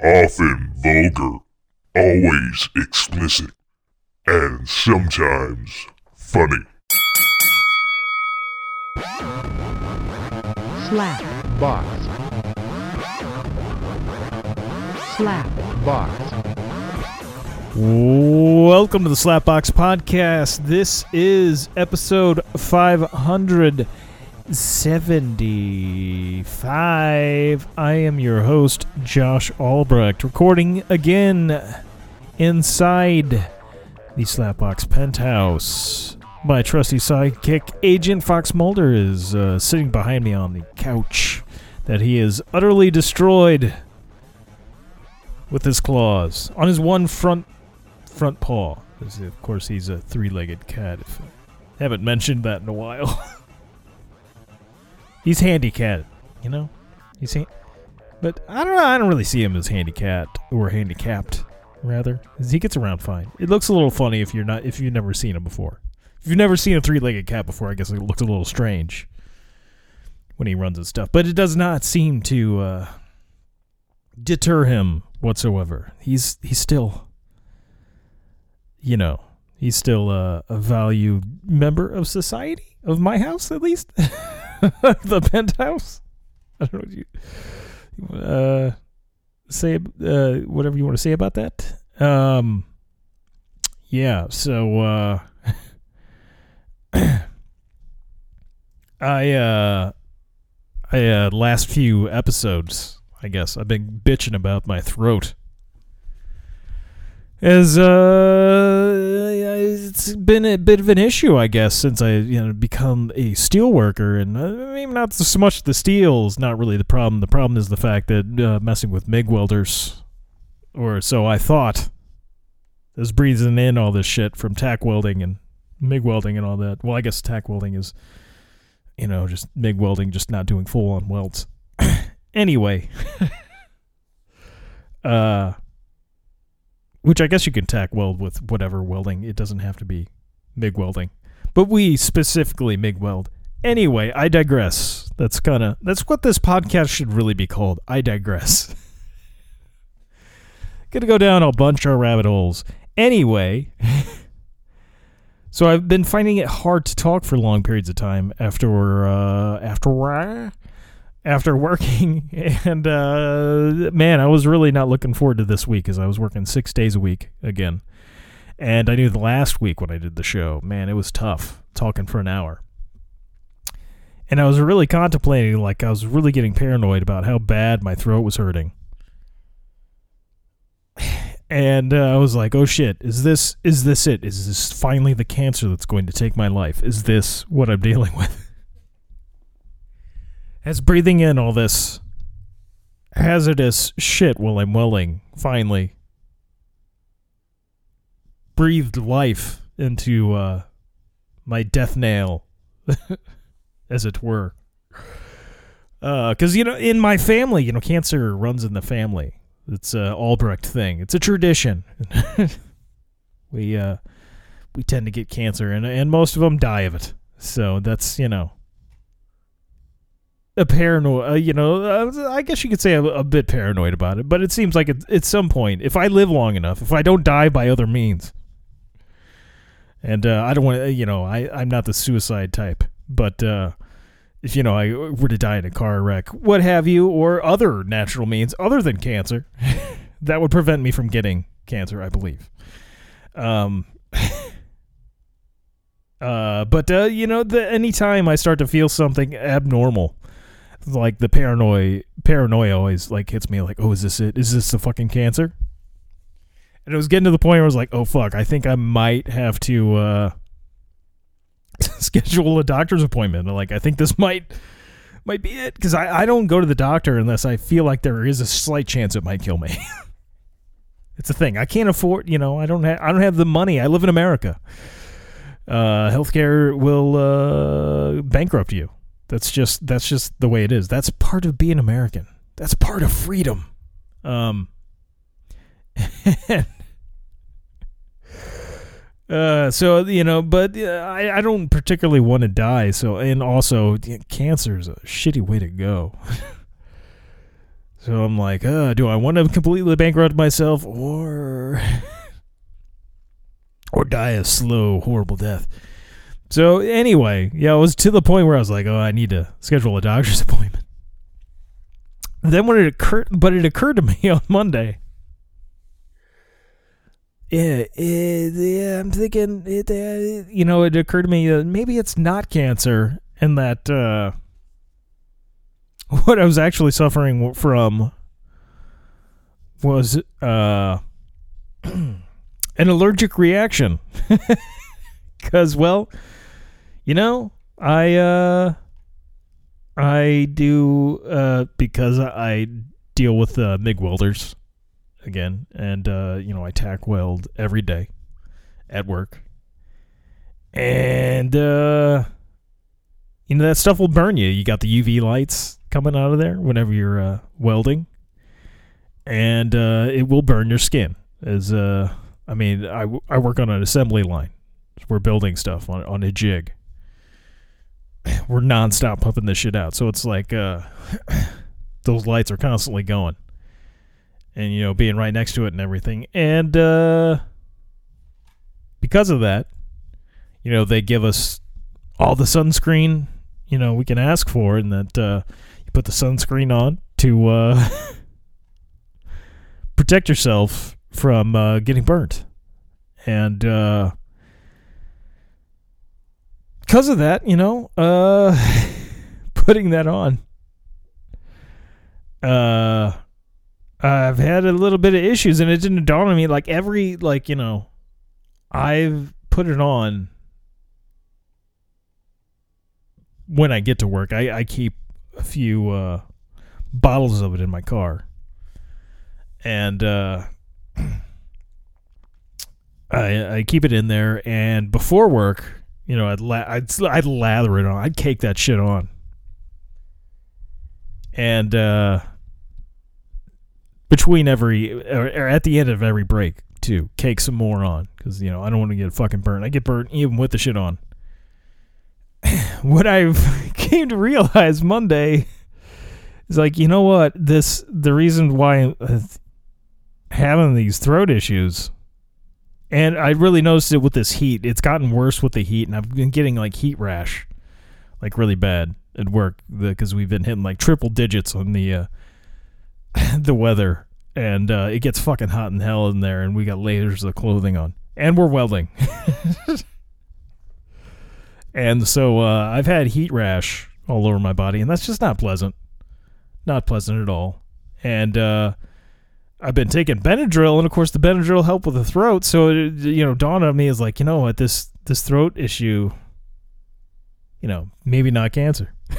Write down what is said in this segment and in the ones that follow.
often vulgar, always explicit, and sometimes funny. slap. Box, slap. Box, Welcome to the Slapbox Podcast. This is episode 575. I am your host, Josh Albrecht, recording again inside the Slapbox Penthouse. My trusty sidekick, Agent Fox Mulder, is uh, sitting behind me on the couch that he has utterly destroyed with his claws on his one front front paw. Of course, he's a three-legged cat. If I haven't mentioned that in a while. he's handicapped, you know. He's ha- but I don't know. I don't really see him as handicapped or handicapped, rather. He gets around fine. It looks a little funny if you're not if you've never seen him before. If you've never seen a three-legged cat before, I guess it looks a little strange when he runs and stuff. But it does not seem to uh, deter him whatsoever. He's he's still you know, he's still a, a valued member of society, of my house at least, the penthouse. I don't know what you, uh, say, uh, whatever you want to say about that. Um, yeah, so, uh, I, uh, I, uh, last few episodes, I guess, I've been bitching about my throat as uh it's been a bit of an issue i guess since i you know become a steel worker. And uh, maybe not so much the steel's not really the problem. The problem is the fact that uh, messing with mig welders or so i thought is breathing in all this shit from tack welding and mig welding and all that. Well i guess tack welding is you know just mig welding just not doing full on welds. Anyway. Uh which I guess you can tack weld with whatever welding. It doesn't have to be MIG welding. But we specifically MIG weld. Anyway, I digress. That's kind of that's what this podcast should really be called. I digress. Gonna go down a bunch of rabbit holes. Anyway, so I've been finding it hard to talk for long periods of time after uh, after after working and uh, man i was really not looking forward to this week as i was working six days a week again. And i knew the last week when i did the show man it was tough talking for an hour. And i was really contemplating like i was really getting paranoid about how bad my throat was hurting. And uh, i was like oh shit is this is this it? Is this finally the cancer that's going to take my life? Is this what i'm dealing with as breathing in all this hazardous shit while I'm willing, finally breathed life into uh, my death nail, as it were. Because, you know, in my family, you know, cancer runs in the family. It's a Albrecht thing. It's a tradition. we uh, we tend to get cancer, and and most of them die of it. So that's you know a paranoid, uh, you know, uh, I guess you could say a, a bit paranoid about it, but it seems like at, some point, if I live long enough, if I don't die by other means, and uh, I don't want to, you know, I, I'm not the suicide type, but uh, if, you know, I were to die in a car wreck, what have you, or other natural means other than cancer, that would prevent me from getting cancer, I believe. Um, uh, but, uh, you know, the, anytime I start to feel something abnormal, like the paranoia paranoia always like hits me like oh is this it? Is this the fucking cancer? And it was getting to the point where i was like oh fuck i think i might have to uh schedule a doctor's appointment. Like i think this might might be it. Because I, I don't go to the doctor unless i feel like there is a slight chance it might kill me. It's a thing. I can't afford you know i don't have i don't have the money. I live in america. Uh healthcare will uh bankrupt you that's just that's just the way it is. That's part of being American. That's part of freedom. Um Uh, so you know, but uh, I I don't particularly want to die. So and also yeah, cancer is a shitty way to go. So I'm like, uh, do I want to completely bankrupt myself or or die a slow, horrible death? So anyway, yeah, it was to the point where I was like, oh, I need to schedule a doctor's appointment. Then when it occurred, but it occurred to me on Monday. Yeah, it, yeah, I'm thinking, it, uh, you know, it occurred to me that maybe it's not cancer, and that uh, what I was actually suffering from was uh, an allergic reaction. Because, well, you know, I uh, I do uh, because I deal with uh, MIG welders again, and uh, you know, I tack weld every day at work, and uh, you know that stuff will burn you. You got the UV lights coming out of there whenever you're uh, welding, and uh, it will burn your skin. As uh, I mean, I, I work on an assembly line. We're building stuff on on a jig. We're nonstop pumping this shit out, so it's like uh, those lights are constantly going, and you know, being right next to it and everything, and uh, because of that, you know, they give us all the sunscreen you know we can ask for, and that uh, you put the sunscreen on to uh, protect yourself from uh, getting burnt, and uh, because of that, you know, uh, putting that on, uh, I've had a little bit of issues, and it didn't dawn on me like every like you know, I've put it on when I get to work. I, I keep a few uh, bottles of it in my car, and uh, I I keep it in there. And before work, you know, I'd la- I'd I'd lather it on. I'd cake that shit on, and uh, between every or, or at the end of every break too, cake some more on because you know I don't want to get fucking burnt. I get burnt even with the shit on what I came to realize Monday is like, you know what? This the reason why uh, having these throat issues, and I really noticed it with this heat. It's gotten worse with the heat, and I've been getting like heat rash, like really bad at work because we've been hitting like triple digits on the uh, the weather, and uh, it gets fucking hot in hell in there, and we got layers of clothing on, and we're welding. And so uh, I've had heat rash all over my body, and that's just not pleasant. Not pleasant at all. And uh, I've been taking Benadryl, and of course the Benadryl helped with the throat. So it, you know, dawned on me is like, you know what, this this throat issue, you know, maybe not cancer.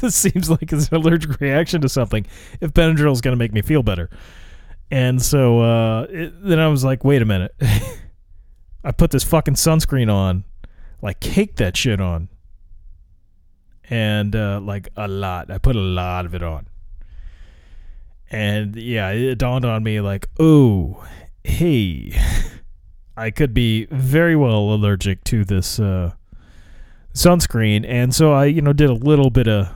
this seems like it's an allergic reaction to something. If Benadryl is going to make me feel better, and so uh, it, then I was like, wait a minute. I put this fucking sunscreen on like cake that shit on. And uh, like a lot. I put a lot of it on. And yeah, it dawned on me like, oh, hey, I could be very well allergic to this uh, sunscreen. And so I, you know, did a little bit of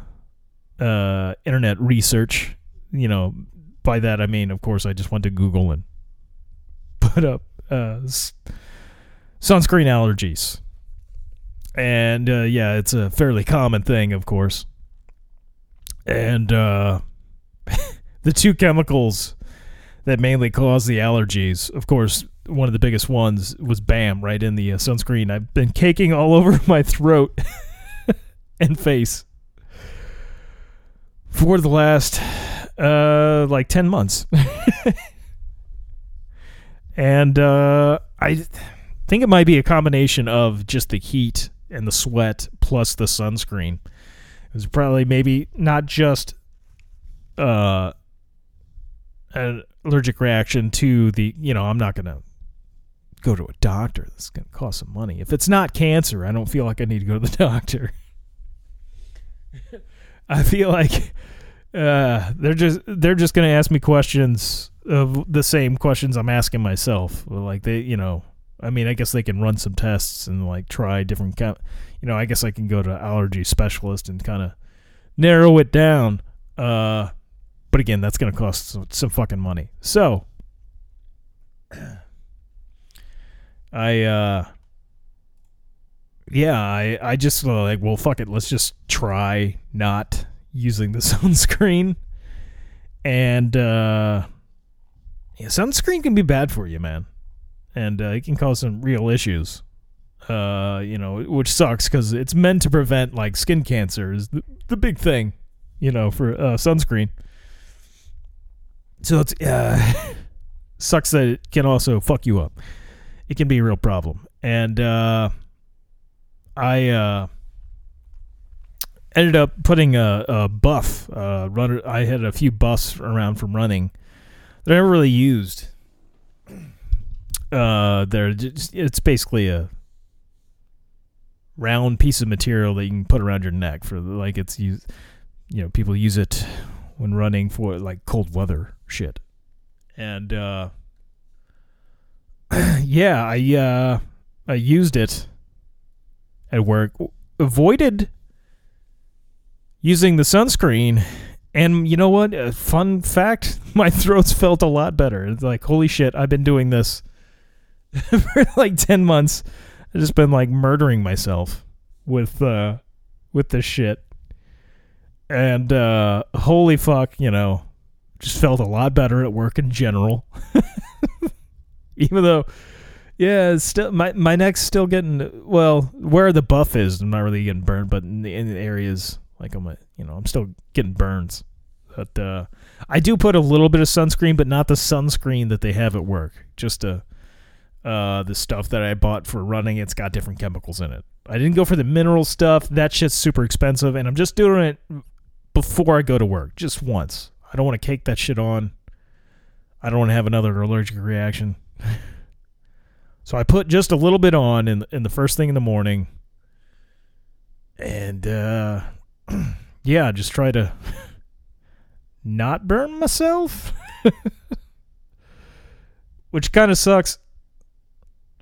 uh, internet research. You know, by that I mean, of course, I just went to Google and put up uh, sunscreen allergies and uh, yeah, it's a fairly common thing, of course. And uh, the two chemicals that mainly cause the allergies, of course, one of the biggest ones was BAM right in the uh, sunscreen. I've been caking all over my throat and face for the last uh, like 10 months. and uh, I think it might be a combination of just the heat and the sweat plus the sunscreen. It was probably maybe not just uh, an allergic reaction to the, you know, I'm not going to go to a doctor. This is going to cost some money. If it's not cancer, I don't feel like I need to go to the doctor. I feel like uh, they're just they're just going to ask me questions of the same questions I'm asking myself. Like they, you know, I mean, I guess they can run some tests and like try different kind. You know, I guess I can go to allergy specialist and kind of narrow it down. Uh, but again, that's going to cost some, some fucking money. So I uh yeah, I I just uh, like well fuck it, let's just try not using the sunscreen. And uh yeah, sunscreen can be bad for you, man. And uh, it can cause some real issues. Uh, you know, which sucks cuz it's meant to prevent like skin cancer is the, the big thing, you know, for uh, sunscreen. So it's uh sucks that it can also fuck you up. It can be a real problem. And uh I uh ended up putting a, a buff uh runner I had a few buffs around from running that I never really used. Uh they're just it's basically a round piece of material that you can put around your neck for like it's used you know, people use it when running for like cold weather shit. And uh yeah, I uh I used it at work. Avoided using the sunscreen and you know what? A fun fact, my throats felt a lot better. It's like, holy shit, I've been doing this for like 10 months. I've just been like murdering myself with uh with this shit. And uh holy fuck, you know, just felt a lot better at work in general. Even though yeah, still my my neck's still getting well, where the buff is, I'm not really getting burned, but in the, in the areas like I'm a, you know, I'm still getting burns. But uh I do put a little bit of sunscreen, but not the sunscreen that they have at work. Just uh uh the stuff that I bought for running, it's got different chemicals in it. I didn't go for the mineral stuff. That shit's super expensive and I'm just doing it before I go to work, just once. I don't want to cake that shit on. I don't want to have another allergic reaction. so I put just a little bit on in in the first thing in the morning. And uh yeah, just try to not burn myself. Which kind of sucks.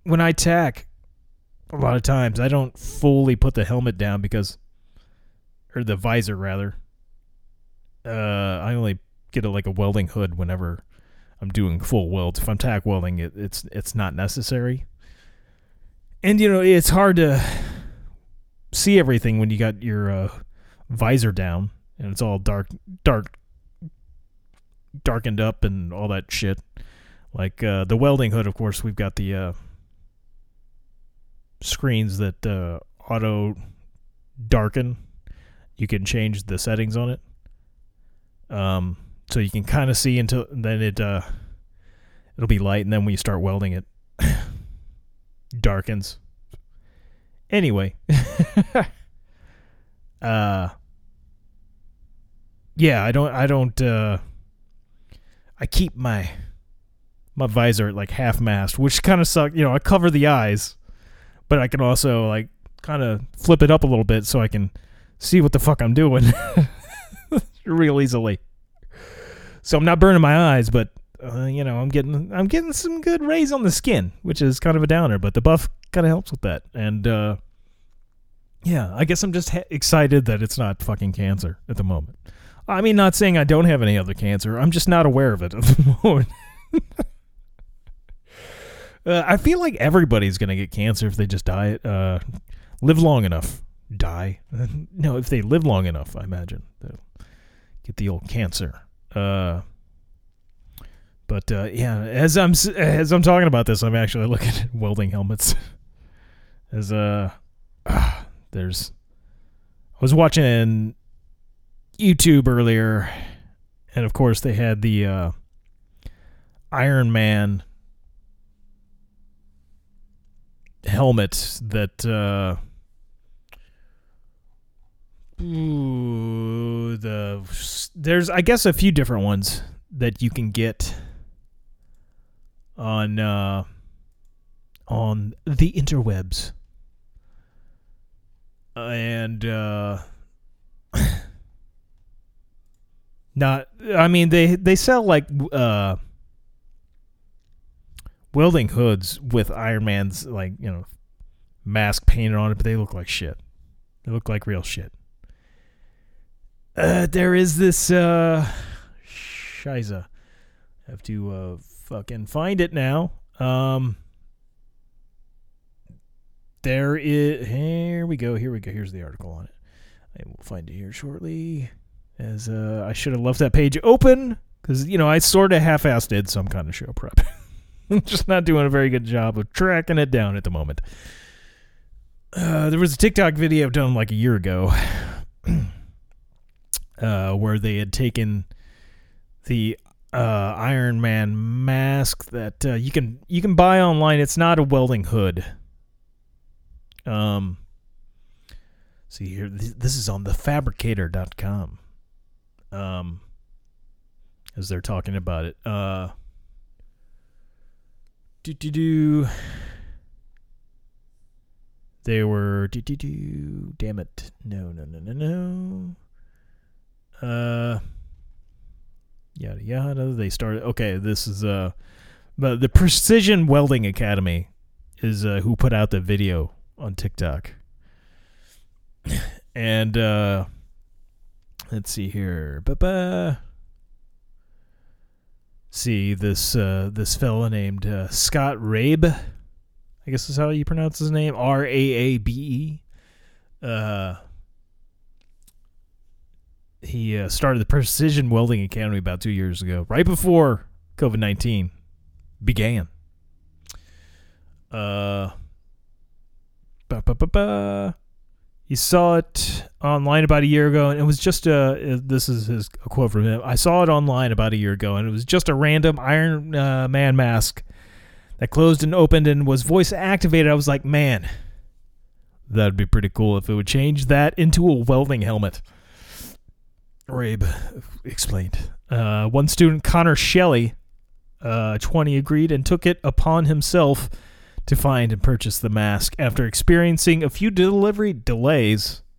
When I tack, a lot of times I don't fully put the helmet down because, or the visor rather. Uh, I only get a, like a welding hood whenever I'm doing full welds. If I'm tack welding, it, it's it's not necessary. And you know it's hard to see everything when you got your uh, visor down and it's all dark, dark, darkened up and all that shit. Like uh, the welding hood, of course, we've got the uh, screens that uh, auto darken. You can change the settings on it, um, so you can kind of see until then it uh, it'll be light, and then when you start welding, it darkens. Anyway, uh, yeah, I don't, I don't, uh, I keep my my visor at like half mast, which kind of sucks. You know, I cover the eyes, but I can also like kind of flip it up a little bit so I can see what the fuck I'm doing real easily. So I'm not burning my eyes, but uh, you know, I'm getting I'm getting some good rays on the skin, which is kind of a downer, but the buff kind of helps with that. And uh, yeah, I guess I'm just excited that it's not fucking cancer at the moment. I mean, not saying I don't have any other cancer. I'm just not aware of it at the moment. uh, I feel like everybody's gonna get cancer if they just die. Uh, live long enough, die. no, if they live long enough, I imagine they'll get the old cancer. Uh, but uh, yeah, as I'm as I'm talking about this, I'm actually looking at welding helmets. as uh, ah, there's, I was watching YouTube earlier, and of course they had the uh, Iron Man helmet that. Uh, ooh, the there's I guess a few different ones that you can get on uh, on the interwebs, and uh, not. I mean, they they sell like uh, welding hoods with Iron Man's like you know mask painted on it, but they look like shit. They look like real shit. Uh, there is this uh, Shiza. Have to uh, fucking find it now. Um, there is. Here we go. Here we go. Here's the article on it. I will find it here shortly. As uh, I should have left that page open because you know I sort of half-assed did some kind of show prep. Just not doing a very good job of tracking it down at the moment. Uh, there was a TikTok video done like a year ago, uh, where they had taken the uh, Iron Man mask that uh, you can you can buy online. It's not a welding hood. Um, see here, th- this is on thefabricator.com. Um, as they're talking about it. Uh, do do do. They were do do do. Damn it! No no no no no. Uh, yada yada. They started. Okay, this is uh, but the Precision Welding Academy is uh, who put out the video on TikTok. And uh, let's see here. Ba-ba. See this uh, this fella named uh, Scott Raabe. I guess is how you pronounce his name. R A A B E. Uh, he uh, started the Precision Welding Academy about two years ago, right before COVID nineteen began. Uh, ba. He saw it online about a year ago, and it was just a. This is his a quote from him. I saw it online about a year ago, and it was just a random Iron uh, Man mask that closed and opened and was voice activated. I was like, man, that'd be pretty cool if it would change that into a welding helmet. Raabe explained. Uh, one student, Connor Shelley, uh, 20, agreed and took it upon himself to find and purchase the mask after experiencing a few delivery delays.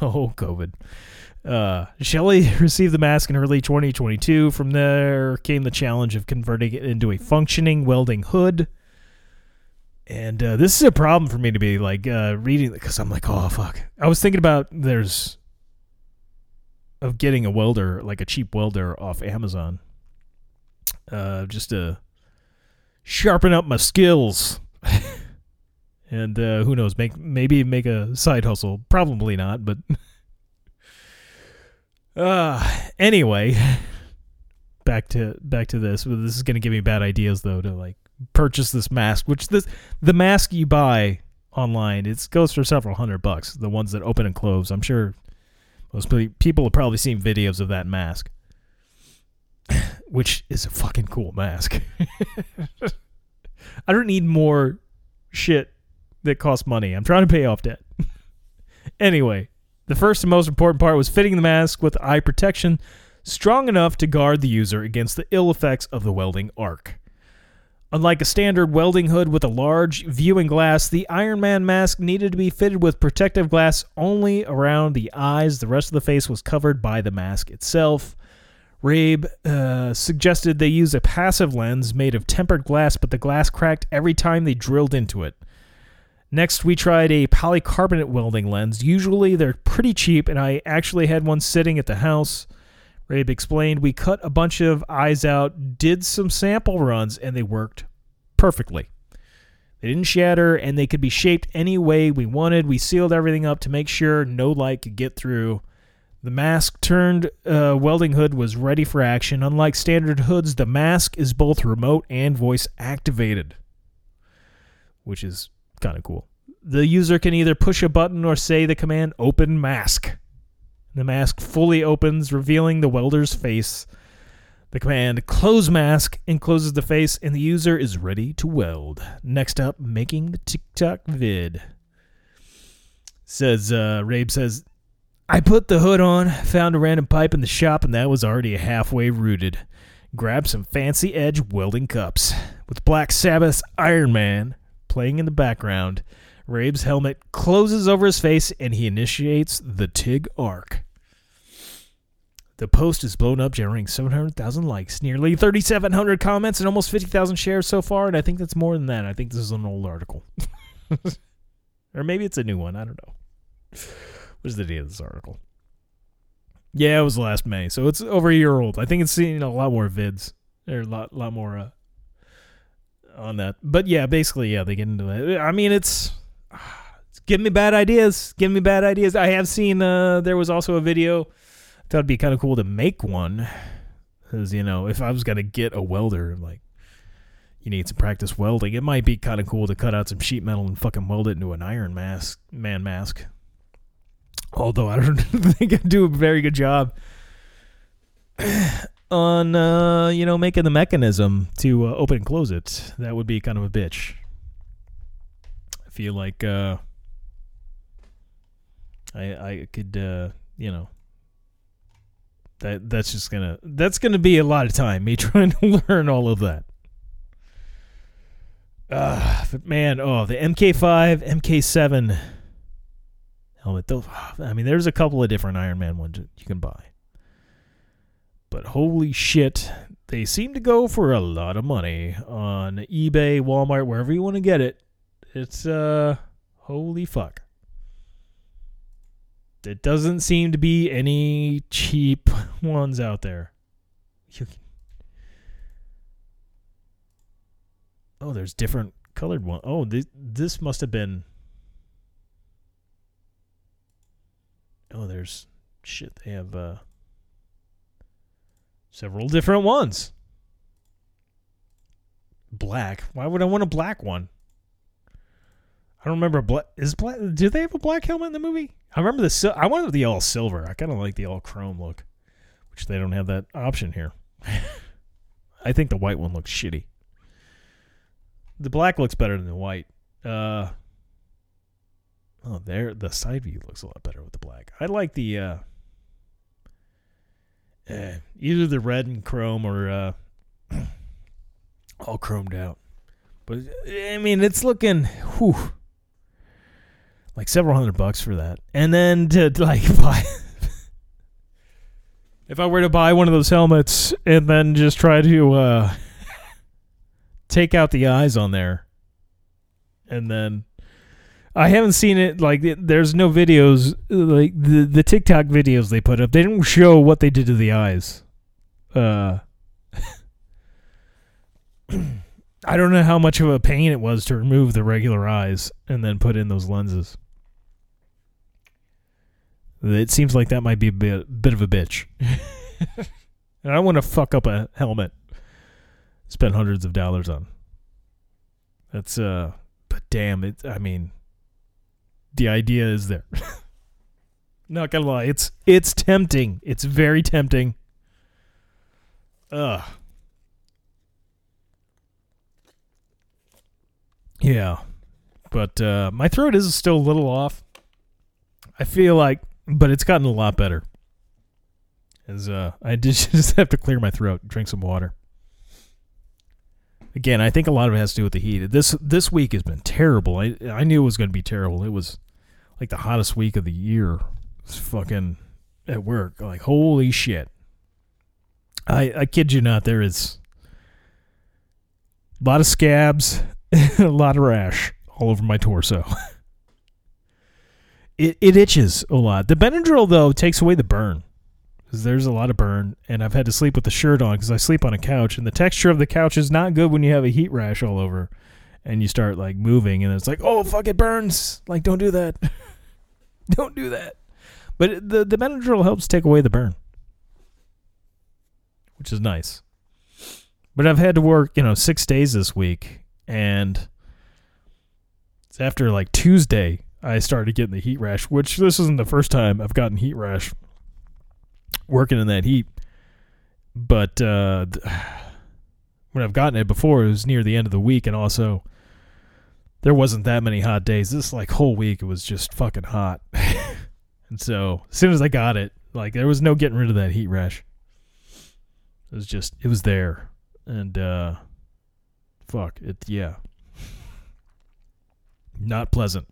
Oh, COVID. Uh, Shelley received the mask in early 2022. From there came the challenge of converting it into a functioning welding hood. And uh, this is a problem for me to be like uh, reading because I'm like, oh fuck. I was thinking about there's of getting a welder, like a cheap welder off Amazon, uh, just to sharpen up my skills. and uh, who knows, make maybe make a side hustle. Probably not, but uh anyway, back to back to this. This is gonna give me bad ideas though to like purchase this mask, which this the mask you buy online it goes for several hundred bucks. The ones that open and close, I'm sure most people have probably seen videos of that mask, which is a fucking cool mask. I don't need more shit that costs money. I'm trying to pay off debt. anyway, the first and most important part was fitting the mask with eye protection strong enough to guard the user against the ill effects of the welding arc. Unlike a standard welding hood with a large viewing glass, the Iron Man mask needed to be fitted with protective glass only around the eyes. The rest of the face was covered by the mask itself. Raabe uh, suggested they use a passive lens made of tempered glass, but the glass cracked every time they drilled into it. Next, we tried a polycarbonate welding lens. Usually, they're pretty cheap, and I actually had one sitting at the house. Raabe explained we cut a bunch of eyes out, did some sample runs, and they worked perfectly. They didn't shatter, and they could be shaped any way we wanted. We sealed everything up to make sure no light could get through. The mask turned uh, welding hood was ready for action. Unlike standard hoods, the mask is both remote and voice activated, which is kind of cool. The user can either push a button or say the command open mask. The mask fully opens, revealing the welder's face. The command close mask encloses the face, and the user is ready to weld. Next up, making the TikTok vid. Says, uh, Raabe says, I put the hood on, found a random pipe in the shop, and that was already halfway rooted. Grabbed some fancy edge welding cups. With Black Sabbath's Iron Man playing in the background, Raabe's helmet closes over his face and he initiates the TIG arc. The post is blown up, generating 700,000 likes, nearly 3,700 comments, and almost 50,000 shares so far. And I think that's more than that. I think this is an old article. or maybe it's a new one. I don't know. What is the date of this article? Yeah, it was last May, so it's over a year old. I think it's seen a lot more vids. Are a lot, lot more uh, on that. But yeah, basically, yeah, they get into it. I mean, it's, it's give me bad ideas. Give me bad ideas. I have seen. Uh, there was also a video. Thought it'd be kind of cool to make one, because you know, if I was gonna get a welder, like you need some practice welding, it might be kind of cool to cut out some sheet metal and fucking weld it into an Iron Mask man mask. Although I don't think I'd do a very good job on uh, you know making the mechanism to uh, open and close it. That would be kind of a bitch. I feel like uh, I I could uh, you know that that's just gonna that's gonna be a lot of time me trying to learn all of that. Uh, but man, oh the MK5, MK7 helmet. Though, I mean, there's a couple of different Iron Man ones you can buy. But holy shit, they seem to go for a lot of money on eBay, Walmart, wherever you want to get it. It's uh holy fuck. It doesn't seem to be any cheap ones out there. You can... Oh, there's different colored one. Oh, this this must have been Oh, there's shit. They have uh, several different ones. Black. Why would I want a black one? I don't remember black. Is black? Do they have a black helmet in the movie? I remember the. Sil- I wanted the all silver. I kind of like the all chrome look, which they don't have that option here. I think the white one looks shitty. The black looks better than the white. Uh, Oh, there the side view looks a lot better with the black. I like the uh, eh, either the red and chrome or uh, all chromed out. But I mean, it's looking whew, like several hundred bucks for that, and then to like buy. If I were to buy one of those helmets and then just try to uh, take out the eyes on there, and then I haven't seen it. Like, there's no videos. Like the the TikTok videos they put up, they don't show what they did to the eyes. Uh, I don't know how much of a pain it was to remove the regular eyes and then put in those lenses. It seems like that might be a bit, bit of a bitch. and I don't want to fuck up a helmet. Spend hundreds of dollars on. That's uh, but damn it. I mean, the idea is there. Not gonna lie, it's it's tempting. It's very tempting. Ugh. Yeah. But uh, my throat is still a little off. I feel like but it's gotten a lot better. As uh I did just have to clear my throat, drink some water. Again, I think a lot of it has to do with the heat. This this week has been terrible. I I knew it was going to be terrible. It was like the hottest week of the year. It's fucking at work. Like holy shit. I I kid you not. There is a lot of scabs, a lot of rash all over my torso. it it itches a lot. The Benadryl though takes away the burn. There's a lot of burn, and I've had to sleep with the shirt on because I sleep on a couch, and the texture of the couch is not good when you have a heat rash all over, and you start like moving, and it's like, oh fuck, it burns. Like, don't do that. don't do that. But the the Benadryl helps take away the burn, which is nice. But I've had to work, you know, six days this week, and it's after like Tuesday I started getting the heat rash. Which this isn't the first time I've gotten heat rash working in that heat. But uh, when I've gotten it before, it was near the end of the week, and also there wasn't that many hot days. This like whole week it was just fucking hot. and so as soon as I got it, like there was no getting rid of that heat rash. It was just it was there. And uh fuck, it yeah. Not pleasant.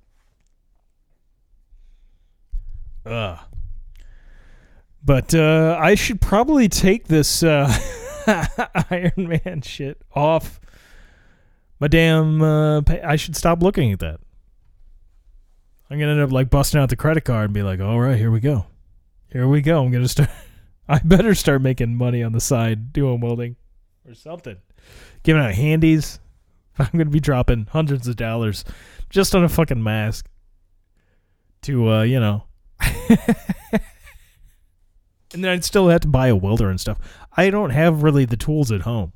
Ugh. But uh I should probably take this uh Iron Man shit off my damn uh, pay- I should stop looking at that. I'm gonna end up like busting out the credit card and be like, all right, here we go. here we go. I'm gonna start. I better start making money on the side doing welding or something. Giving out handies. I'm gonna be dropping hundreds of dollars just on a fucking mask to uh, you know. and then I'd still have to buy a welder and stuff. I don't have really the tools at home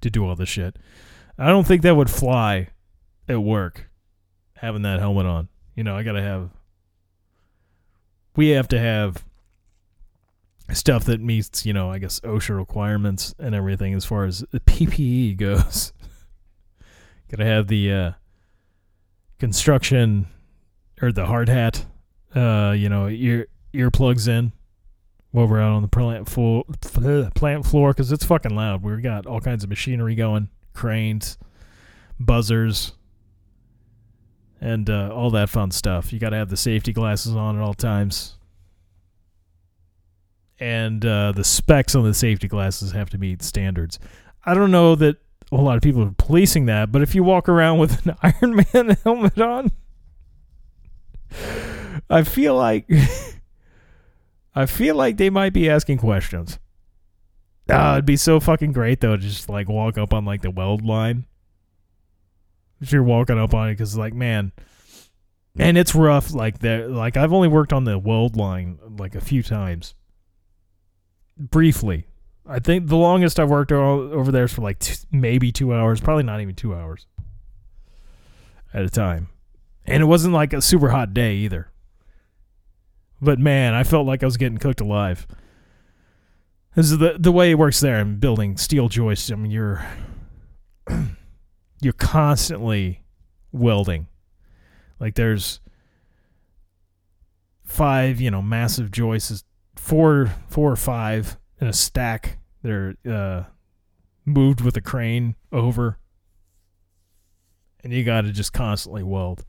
to do all this shit. I don't think that would fly at work having that helmet on. You know, I gotta have. We have to have stuff that meets, you know, I guess OSHA requirements and everything as far as the PPE goes. gotta have the uh, construction or the hard hat, uh, you know, ear earplugs in while we're out on the plant floor, plant floor because it's fucking loud. We've got all kinds of machinery going, cranes, buzzers, and uh, all that fun stuff. You got to have the safety glasses on at all times. And uh, the specs on the safety glasses have to meet standards. I don't know that a lot of people are policing that, but if you walk around with an Iron Man helmet on, I feel like I feel like they might be asking questions. Ah, it'd be so fucking great though, to just like walk up on like the weld line. If you're walking up on it, because like man, and it's rough. Like that, like I've only worked on the weld line like a few times, briefly. I think the longest I've worked over there is for like maybe two hours, probably not even two hours at a time, and it wasn't like a super hot day either. But man, I felt like I was getting cooked alive. This is the the way it works there in building steel joists. I mean, you're you're constantly welding. Like there's five, you know, massive joists, four, four or five in a stack. They're uh, moved with a crane over, and you got to just constantly weld.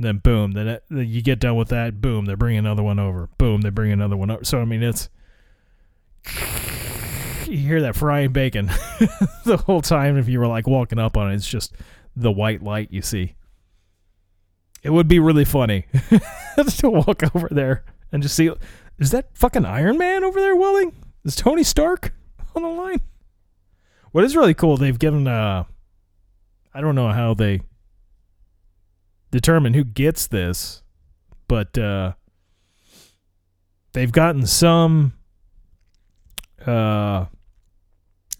Then boom, then it, you get done with that. Boom, they bring another one over. Boom, they bring another one over. So I mean, it's you hear that frying bacon the whole time. If you were like walking up on it, it's just the white light you see. It would be really funny to walk over there and just see. Is that fucking Iron Man over there welding? Is Tony Stark on the line? What is really cool, they've given uh I don't know how they determine who gets this, but uh they've gotten some uh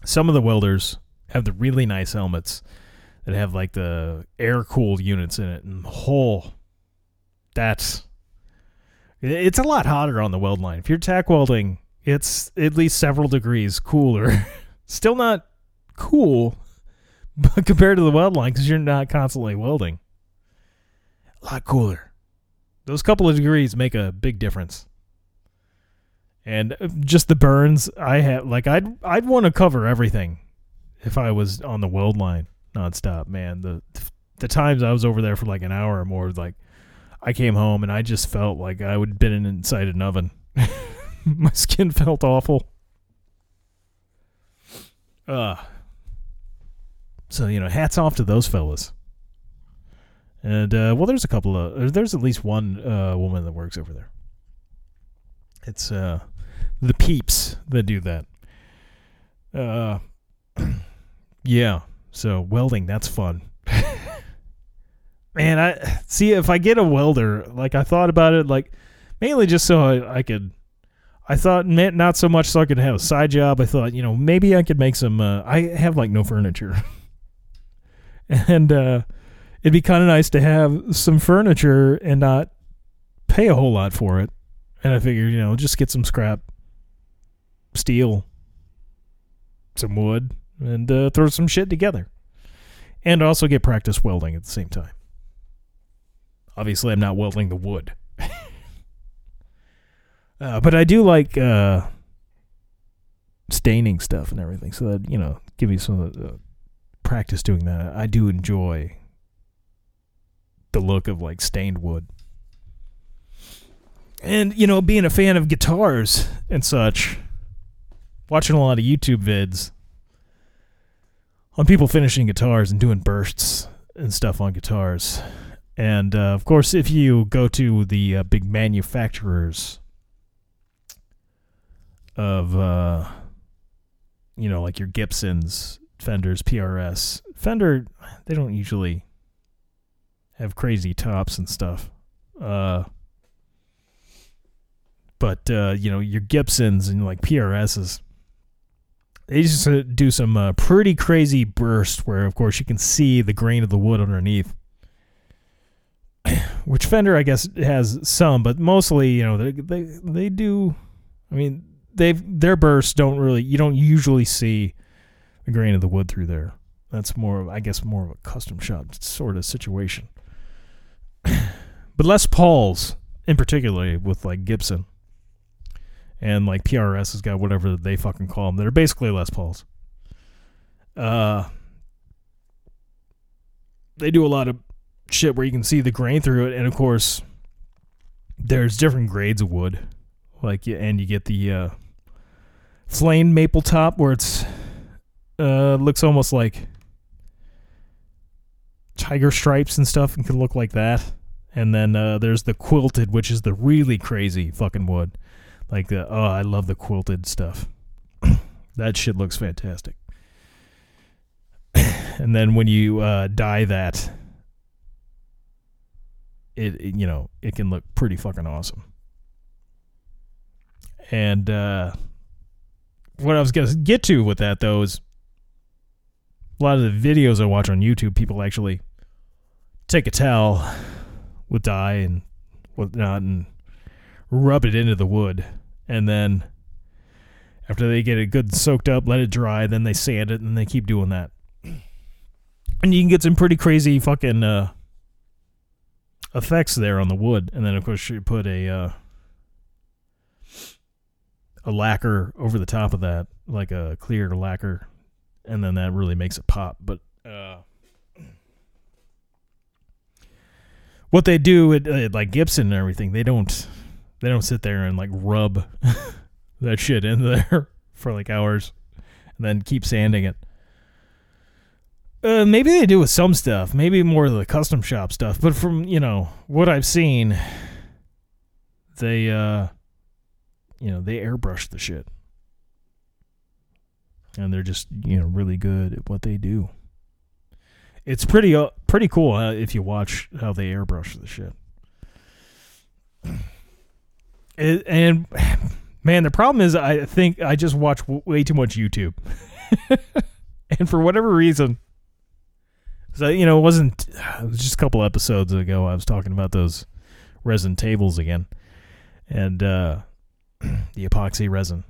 some of the welders have the really nice helmets that have like the air cooled units in it and whole that's it's a lot hotter on the weld line. If you're tack welding, it's at least several degrees cooler. Still not cool, but compared to the weld line, because you're not constantly welding, a lot cooler. Those couple of degrees make a big difference. And uh, just the burns I have, like I'd I'd want to cover everything if I was on the weld line nonstop. Man, the the times I was over there for like an hour or more, like I came home and I just felt like I would been inside an oven. My skin felt awful. Uh so you know, hats off to those fellas. And uh, well, there's a couple of there's at least one uh, woman that works over there. It's uh, the peeps that do that. Uh, yeah. So welding, that's fun. Man, I see if I get a welder, like I thought about it, like mainly just so I, I could. I thought not so much so I could have a side job. I thought, you know, maybe I could make some. Uh, I have like no furniture, and uh, it'd be kind of nice to have some furniture and not pay a whole lot for it. And I figured, you know, just get some scrap steel, some wood, and uh, throw some shit together. And also get practice welding at the same time. Obviously, I'm not welding the wood. uh, but I do like uh, staining stuff and everything. So that, you know, give me some uh, practice doing that. I do enjoy the look of like stained wood. And, you know, being a fan of guitars and such, watching a lot of YouTube vids on people finishing guitars and doing bursts and stuff on guitars. And uh, of course, if you go to the uh, big manufacturers of uh you know like your Gibsons, Fenders, PRS. Fender they don't usually have crazy tops and stuff. Uh but uh you know your Gibsons and like PRSs they just uh, do some uh, pretty crazy burst where of course you can see the grain of the wood underneath which Fender I guess has some, but mostly you know they they they do. I mean they've their bursts don't really you don't usually see the grain of the wood through there. That's more of I guess more of a custom shop sort of situation. but Les Pauls in particular with like Gibson and like PRS has got whatever they fucking call them. They're basically Les Pauls. Uh, they do a lot of shit where you can see the grain through it, and of course, there's different grades of wood, like and you get the uh, flame maple top where it's uh looks almost like tiger stripes and stuff, and can look like that. And then uh, there's the quilted, which is the really crazy fucking wood. Like the oh, I love the quilted stuff. that shit looks fantastic. and then when you uh, dye that, it, it, you know it can look pretty fucking awesome. And uh, what I was gonna get to with that though is a lot of the videos I watch on YouTube, people actually take a towel with dye and whatnot and rub it into the wood, and then after they get it good soaked up, let it dry, then they sand it, and they keep doing that. And you can get some pretty crazy fucking uh, effects there on the wood, and then of course you put a uh, a lacquer over the top of that, like a clear lacquer, and then that really makes it pop. But uh, what they do at uh, like Gibson and everything, they don't they don't sit there and like rub that shit in there for like hours and then keep sanding it. Uh, maybe they do with some stuff, maybe more of the custom shop stuff. But from you know what I've seen, they uh, you know they airbrush the shit, and they're just you know really good at what they do. It's pretty uh, pretty cool uh, if you watch how they airbrush the shit. It, and man, the problem is I think I just watch w- way too much YouTube, and for whatever reason, so you know, it wasn't. It was just a couple episodes ago. I was talking about those resin tables again, and uh, the epoxy resin.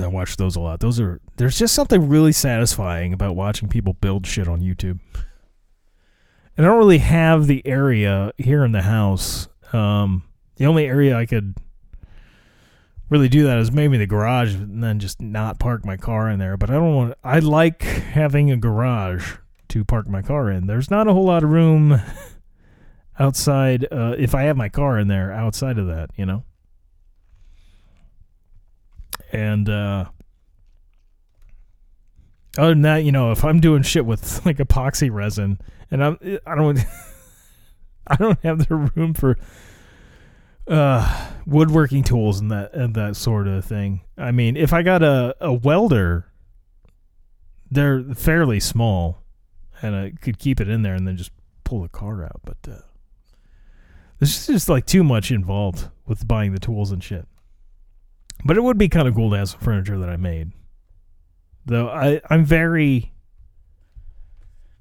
I watch those a lot. Those are there's just something really satisfying about watching people build shit on YouTube. And I don't really have the area here in the house. Um, the only area I could really do that is maybe the garage, and then just not park my car in there. But I don't want. I like having a garage to park my car in. There's not a whole lot of room outside. Uh, if I have my car in there, outside of that, you know. And uh, other than that, you know, if I'm doing shit with like epoxy resin, and I'm, I don't, I don't have the room for uh woodworking tools and that and that sort of thing. I mean, if I got a a welder, they're fairly small, and I could keep it in there and then just pull the car out. But uh, there's just like too much involved with buying the tools and shit. But it would be kind of cool to have some furniture that I made. Though I I'm very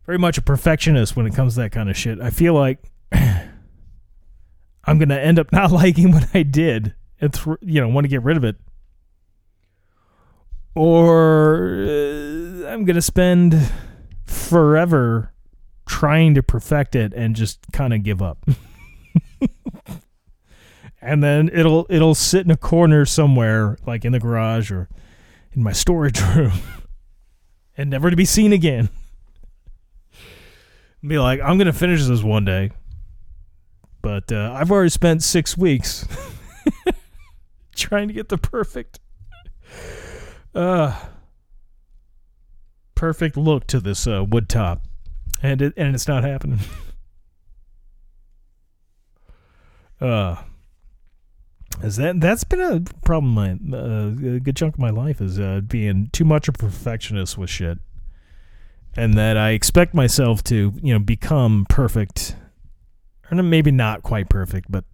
very much a perfectionist when it comes to that kind of shit. I feel like I'm gonna end up not liking what I did and th- you know want to get rid of it, or uh, I'm gonna spend forever trying to perfect it and just kind of give up. and then it'll it'll sit in a corner somewhere like in the garage or in my storage room and never to be seen again. Be like, I'm gonna finish this one day, but uh, I've already spent six weeks trying to get the perfect, uh, perfect look to this uh, wood top, and it and it's not happening. uh, Is that that's been a problem? My uh, a good chunk of my life is uh, being too much a perfectionist with shit, and that I expect myself to you know become perfect, or maybe not quite perfect, but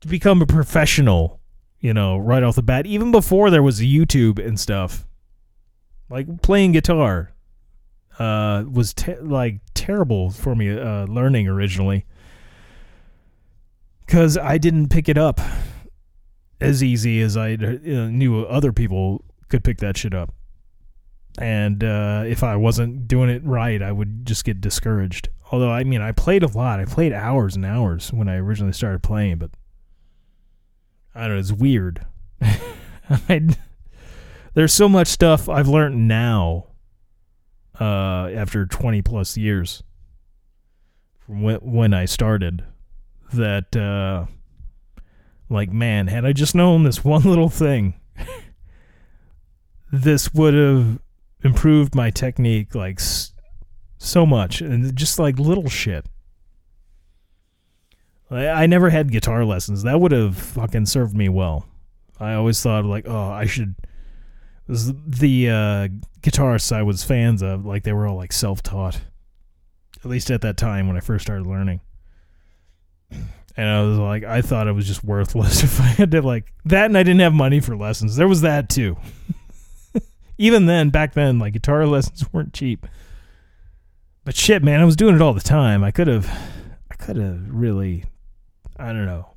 to become a professional. You know, right off the bat, even before there was YouTube and stuff, like playing guitar, uh, was te- like terrible for me uh, learning originally because I didn't pick it up as easy as I uh, knew other people could pick that shit up. And uh, if I wasn't doing it right, I would just get discouraged. Although, I mean, I played a lot. I played hours and hours when I originally started playing, but I don't know. It's weird. I, there's so much stuff I've learned now uh, after 20 plus years from when, when I started that uh, like man had i just known this one little thing this would have improved my technique like so much and just like little shit. I, I never had guitar lessons. That would have fucking served me well. I always thought like oh i should the uh, guitarists i was fans of like they were all like self-taught at least at that time when i first started learning and I was like, I thought it was just worthless if I had to like that, and I didn't have money for lessons. There was that too. Even then, back then, like guitar lessons weren't cheap. But shit, man, I was doing it all the time. I could have, I could have really, I don't know,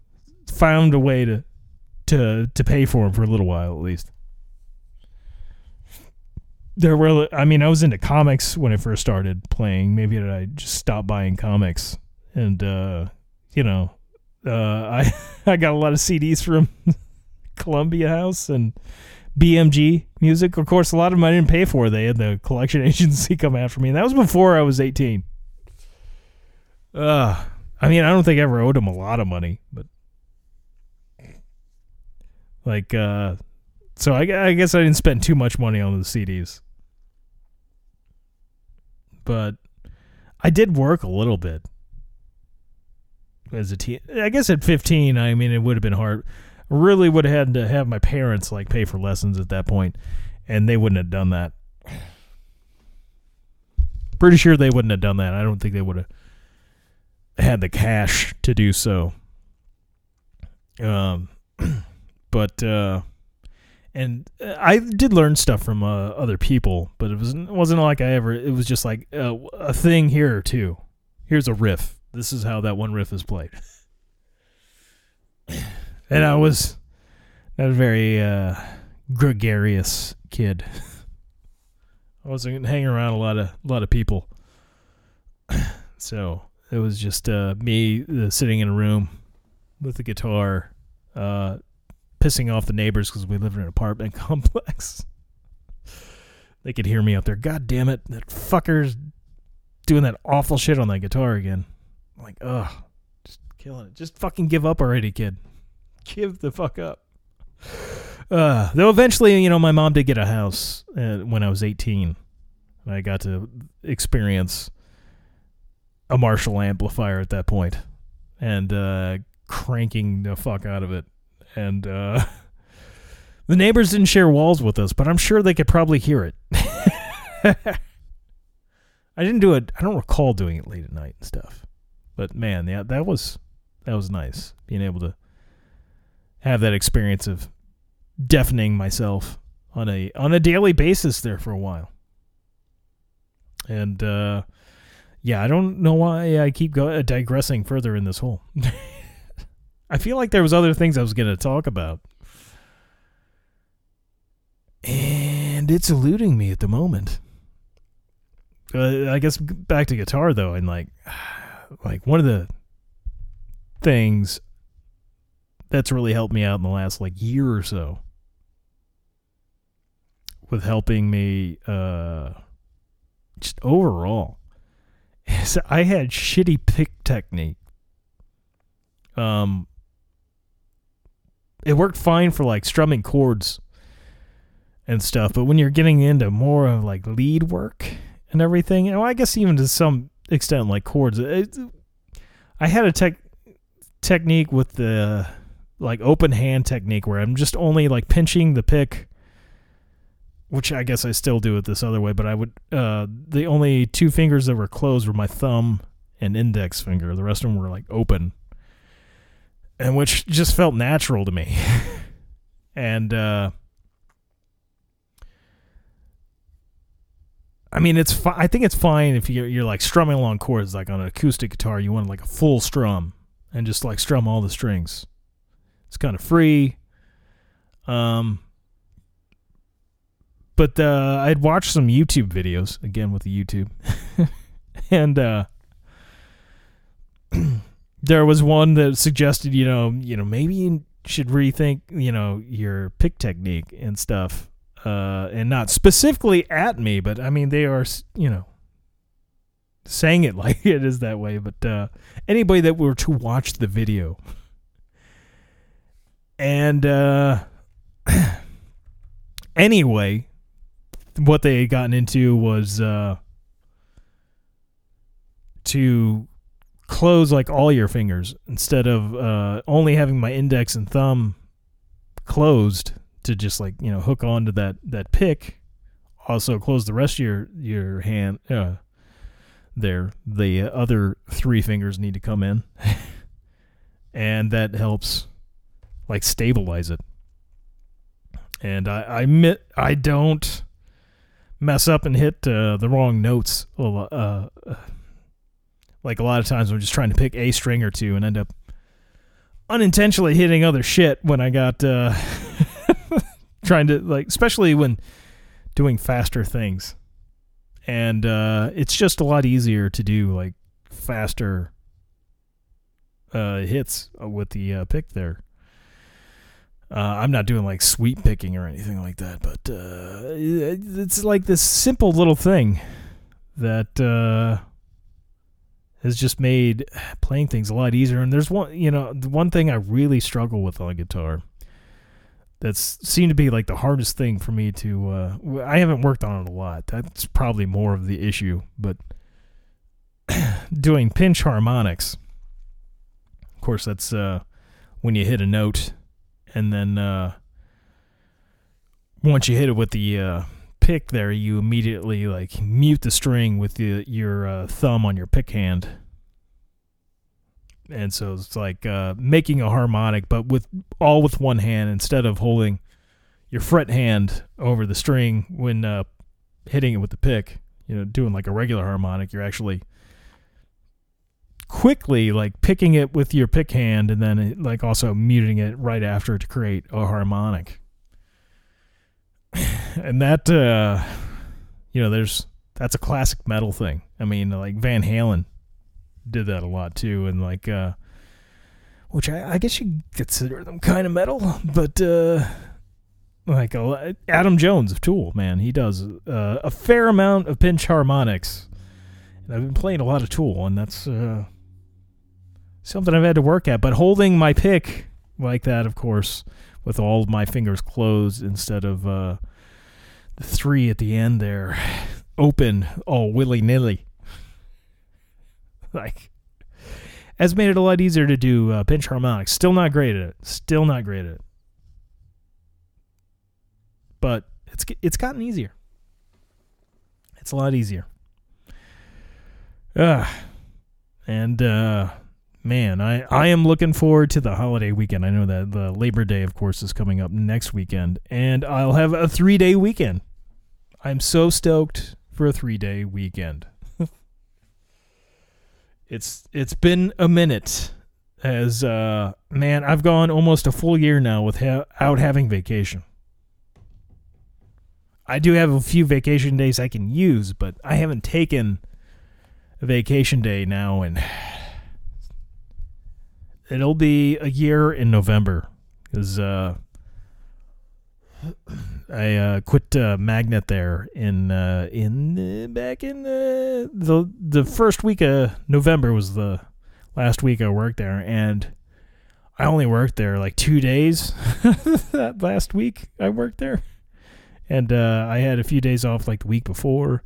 found a way to, to to pay for them for a little while at least. There were, I mean, I was into comics when I first started playing. Maybe I just stopped buying comics and. uh you know, uh, I I got a lot of CDs from Columbia House and BMG Music. Of course, a lot of them I didn't pay for. They had the collection agency come after me, and that was before I was eighteen. Uh, I mean, I don't think I ever owed them a lot of money, but like, uh, so I, I guess I didn't spend too much money on the CDs, but I did work a little bit as a teen. I guess at 15, I mean, it would have been hard. Really would have had to have my parents like pay for lessons at that point, and they wouldn't have done that. Pretty sure they wouldn't have done that. I don't think they would have had the cash to do so. Um, but uh, and I did learn stuff from uh, other people, but it was wasn't like I ever. It was just like uh, a thing here or two. Here's a riff this is how that one riff is played. and I was not a very uh, gregarious kid. I wasn't hanging around a lot of a lot of people, so it was just uh, me uh, sitting in a room with a guitar, uh, pissing off the neighbors because we lived in an apartment complex. they could hear me out there. God damn it, that fucker's doing that awful shit on that guitar again. I'm like, ugh, just killing it. Just fucking give up already, kid. Give the fuck up. Uh, though eventually, you know, my mom did get a house uh, when I was 18. And I got to experience a Marshall amplifier at that point and uh, cranking the fuck out of it. And uh, the neighbors didn't share walls with us, but I'm sure they could probably hear it. I didn't do it. I don't recall doing it late at night and stuff. But man, yeah, that was that was nice being able to have that experience of deafening myself on a on a daily basis there for a while. And uh yeah, I don't know why I keep go- uh, digressing further in this hole. I feel like there was other things I was going to talk about. And it's eluding me at the moment. Uh, I guess back to guitar though and like like one of the things that's really helped me out in the last like year or so with helping me uh just overall is I had shitty pick technique. Um it worked fine for like strumming chords and stuff, but when you're getting into more of like lead work and everything, well, I guess even to some extent like chords. It, I had a tech technique with the like open hand technique where I'm just only like pinching the pick which I guess I still do it this other way, but I would uh the only two fingers that were closed were my thumb and index finger. The rest of them were like open. And which just felt natural to me. and uh I mean, it's fi- I think it's fine if you're, you're like strumming along chords like on an acoustic guitar. You want like a full strum and just like strum all the strings. It's kind of free. Um, but uh, I'd watched some YouTube videos again with the YouTube, and uh, there was one that suggested, you know, you know, maybe you should rethink, you know, your pick technique and stuff, uh, and not specifically at me, but I mean, they are, you know, saying it like it is that way. But uh, anybody that were to watch the video, and uh, anyway, what they had gotten into was uh, to close like all your fingers instead of uh, only having my index and thumb closed to just like you know hook onto that that pick. Also close the rest of your your hand. Uh, there, the other three fingers need to come in, and that helps like stabilize it. And I I admit I don't mess up and hit uh, the wrong notes. uh, like a lot of times, I'm just trying to pick a string or two and end up unintentionally hitting other shit when I got uh, trying to like, especially when doing faster things. And uh, it's just a lot easier to do like faster uh, hits with the uh, pick there. Uh, I'm not doing like sweep picking or anything like that, but uh, it's like this simple little thing that uh, has just made playing things a lot easier. And there's one, you know, the one thing I really struggle with on guitar that's seemed to be like the hardest thing for me to. Uh, I haven't worked on it a lot. That's probably more of the issue, but doing pinch harmonics. Of course, that's uh, when you hit a note and then uh, once you hit it with the uh, pick there, you immediately like mute the string with the, your uh, thumb on your pick hand, and so it's like uh, making a harmonic, but with all with one hand instead of holding your fret hand over the string when uh, hitting it with the pick. You know, doing like a regular harmonic, you're actually quickly like picking it with your pick hand and then it, like also muting it right after to create a harmonic and that uh you know there's that's a classic metal thing i mean like van halen did that a lot too and like uh which i, I guess you consider them kind of metal but uh like a, adam jones of tool man he does uh, a fair amount of pinch harmonics and i've been playing a lot of tool and that's uh something I've had to work at. But holding my pick like that, of course, with all my fingers closed instead of uh, the three at the end there, open, all willy nilly, like, has made it a lot easier to do uh, pinch harmonics. Still not great at it. Still not great at it. But it's it's gotten easier. It's a lot easier. Uh, and uh, man, I, I am looking forward to the holiday weekend. I know that the Labor Day, of course, is coming up next weekend, and I'll have a three day weekend. I'm so stoked for a three day weekend. It's it's been a minute as uh man, I've gone almost a full year now without having vacation. I do have a few vacation days I can use, but I haven't taken a vacation day now and it'll be a year in November because uh, I uh, quit uh, Magnet there in uh, in back in the the first week of November was the last week I worked there, and I only worked there like two days that last week I worked there, and uh, I had a few days off like the week before.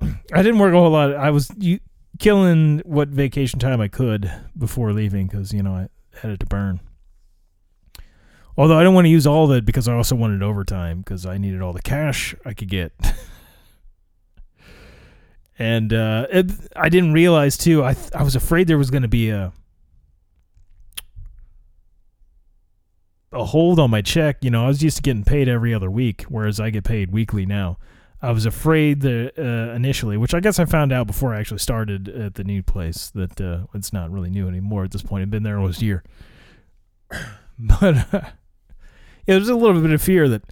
I didn't work a whole lot. I was you, killing what vacation time I could before leaving because you know I had it to burn. Although I don't want to use all of it because I also wanted overtime because I needed all the cash I could get. and uh, it, I didn't realize too. I I was afraid there was going to be a a hold on my check. You know, I was used to getting paid every other week, whereas I get paid weekly now. I was afraid that uh, initially, which I guess I found out before I actually started at the new place, that uh, it's not really new anymore at this point. I've been there almost a year, but uh, yeah, there's a little bit of fear that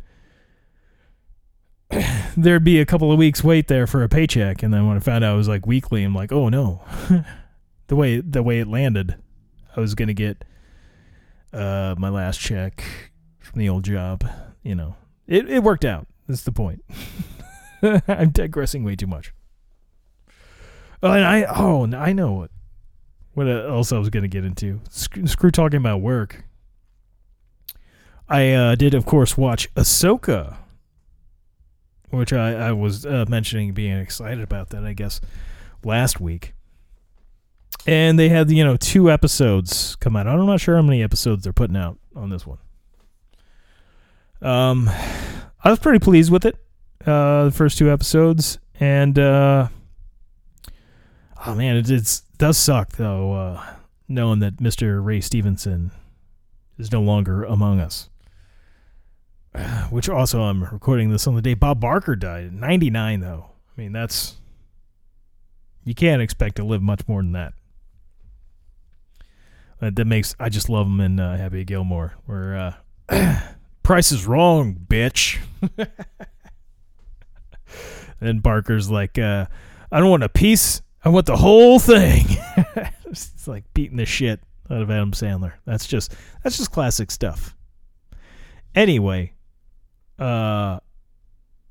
there'd be a couple of weeks wait there for a paycheck, and then when I found out it was like weekly, I'm like, oh no, the way the way it landed, I was gonna get uh, my last check from the old job. You know, it it worked out. That's the point. I'm digressing way too much. Oh, and I oh I know what what else I was gonna get into. Screw talking about work. I uh, did of course watch Ahsoka, which I I was uh, mentioning being excited about that I guess last week. And they had you know two episodes come out. I'm not sure how many episodes they're putting out on this one. Um, I was pretty pleased with it uh, the first two episodes, and uh, oh man, it it's, does suck though, uh, knowing that Mister Ray Stevenson is no longer among us. Which also, I'm recording this on the day Bob Barker died, 99 though. I mean, that's you can't expect to live much more than that. That, that makes I just love him in uh, Happy Gilmore, where uh, Price is wrong, bitch. and Barker's like, uh, I don't want a piece. I want the whole thing. it's like beating the shit out of Adam Sandler. That's just that's just classic stuff. Anyway, uh,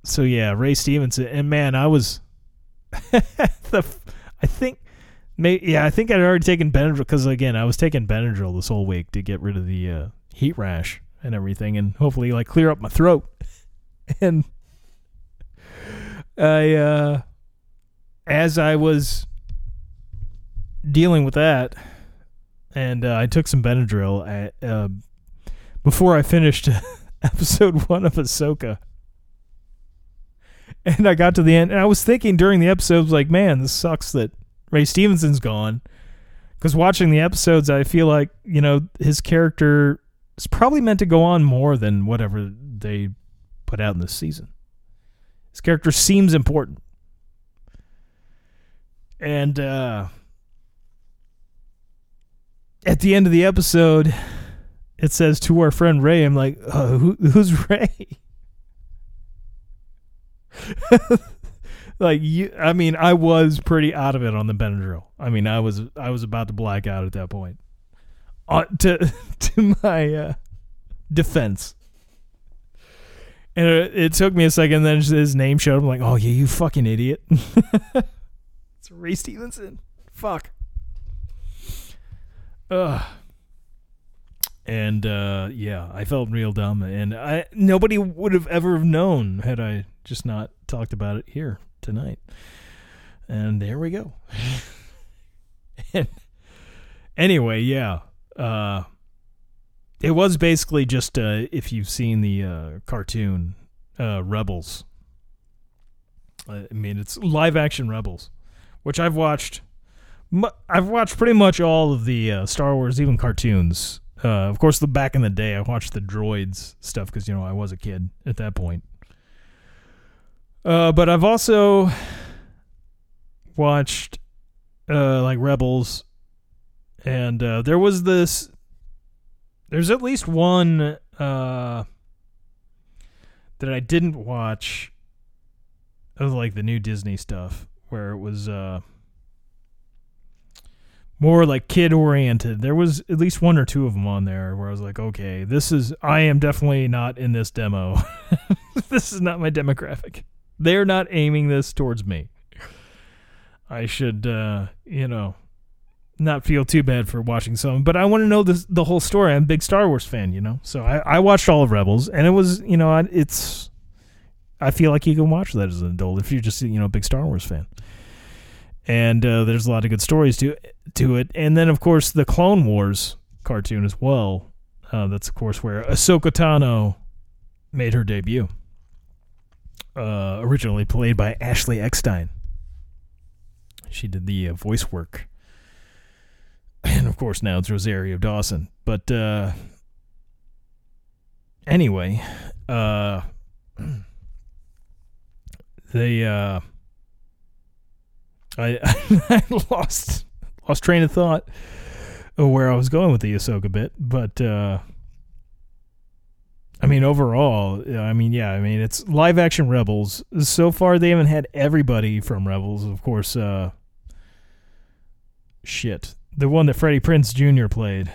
so yeah, Ray Stevenson, and man, I was the I think. May, yeah, I think I'd already taken Benadryl because again, I was taking Benadryl this whole week to get rid of the uh, heat rash and everything, and hopefully like clear up my throat. and I, uh, as I was dealing with that, and uh, I took some Benadryl at, uh, before I finished episode one of Ahsoka. And I got to the end, and I was thinking during the episode, I was like, man, this sucks that Ray Stevenson's gone. Because watching the episodes, I feel like, you know, his character is probably meant to go on more than whatever they put out in this season. His character seems important. And uh, at the end of the episode, it says to our friend Ray, I'm like, uh, who, who's Ray? like you I mean, I was pretty out of it on the Benadryl. I mean, I was I was about to black out at that point. Uh, to to my uh, defense. And it, it, took me a second. Then his name showed. I'm like, oh yeah, you fucking idiot. it's Ray Stevenson. Fuck. Ugh. And uh, yeah, I felt real dumb, and I nobody would have ever known had I just not talked about it here tonight. And there we go. and anyway, yeah, uh, it was basically just uh, if you've seen the uh, cartoon uh, Rebels. I mean, it's live action Rebels, which I've watched. I've watched pretty much all of the uh, Star Wars, even cartoons. Uh, of course, the back in the day, I watched the droids stuff because you know I was a kid at that point. Uh, but I've also watched uh, like Rebels, and uh, there was this. There's at least one uh, that I didn't watch of like the new Disney stuff, where it was uh, more like kid oriented. There was at least one or two of them on there where I was like, okay, this is I am definitely not in this demo. this is not my demographic. They're not aiming this towards me. I should, uh, you know, not feel too bad for watching some, but I want to know the the whole story. I'm a big Star Wars fan, you know, so I, I watched all of Rebels, and it was, you know, it's. I feel like you can watch that as an adult if you're just, you know, a big Star Wars fan. And uh, there's a lot of good stories to to it, and then of course the Clone Wars cartoon as well. Uh, that's of course where Ahsoka Tano made her debut. Uh, originally played by Ashley Eckstein. She did the uh, voice work, and of course now it's Rosario Dawson. But uh, anyway, uh, they I, I lost lost train of thought of where I was going with the Ahsoka bit, but uh, I mean overall, I mean yeah, I mean it's live action Rebels. So far, they haven't had everybody from Rebels, of course. Uh, shit, the one that Freddie Prinze Jr. played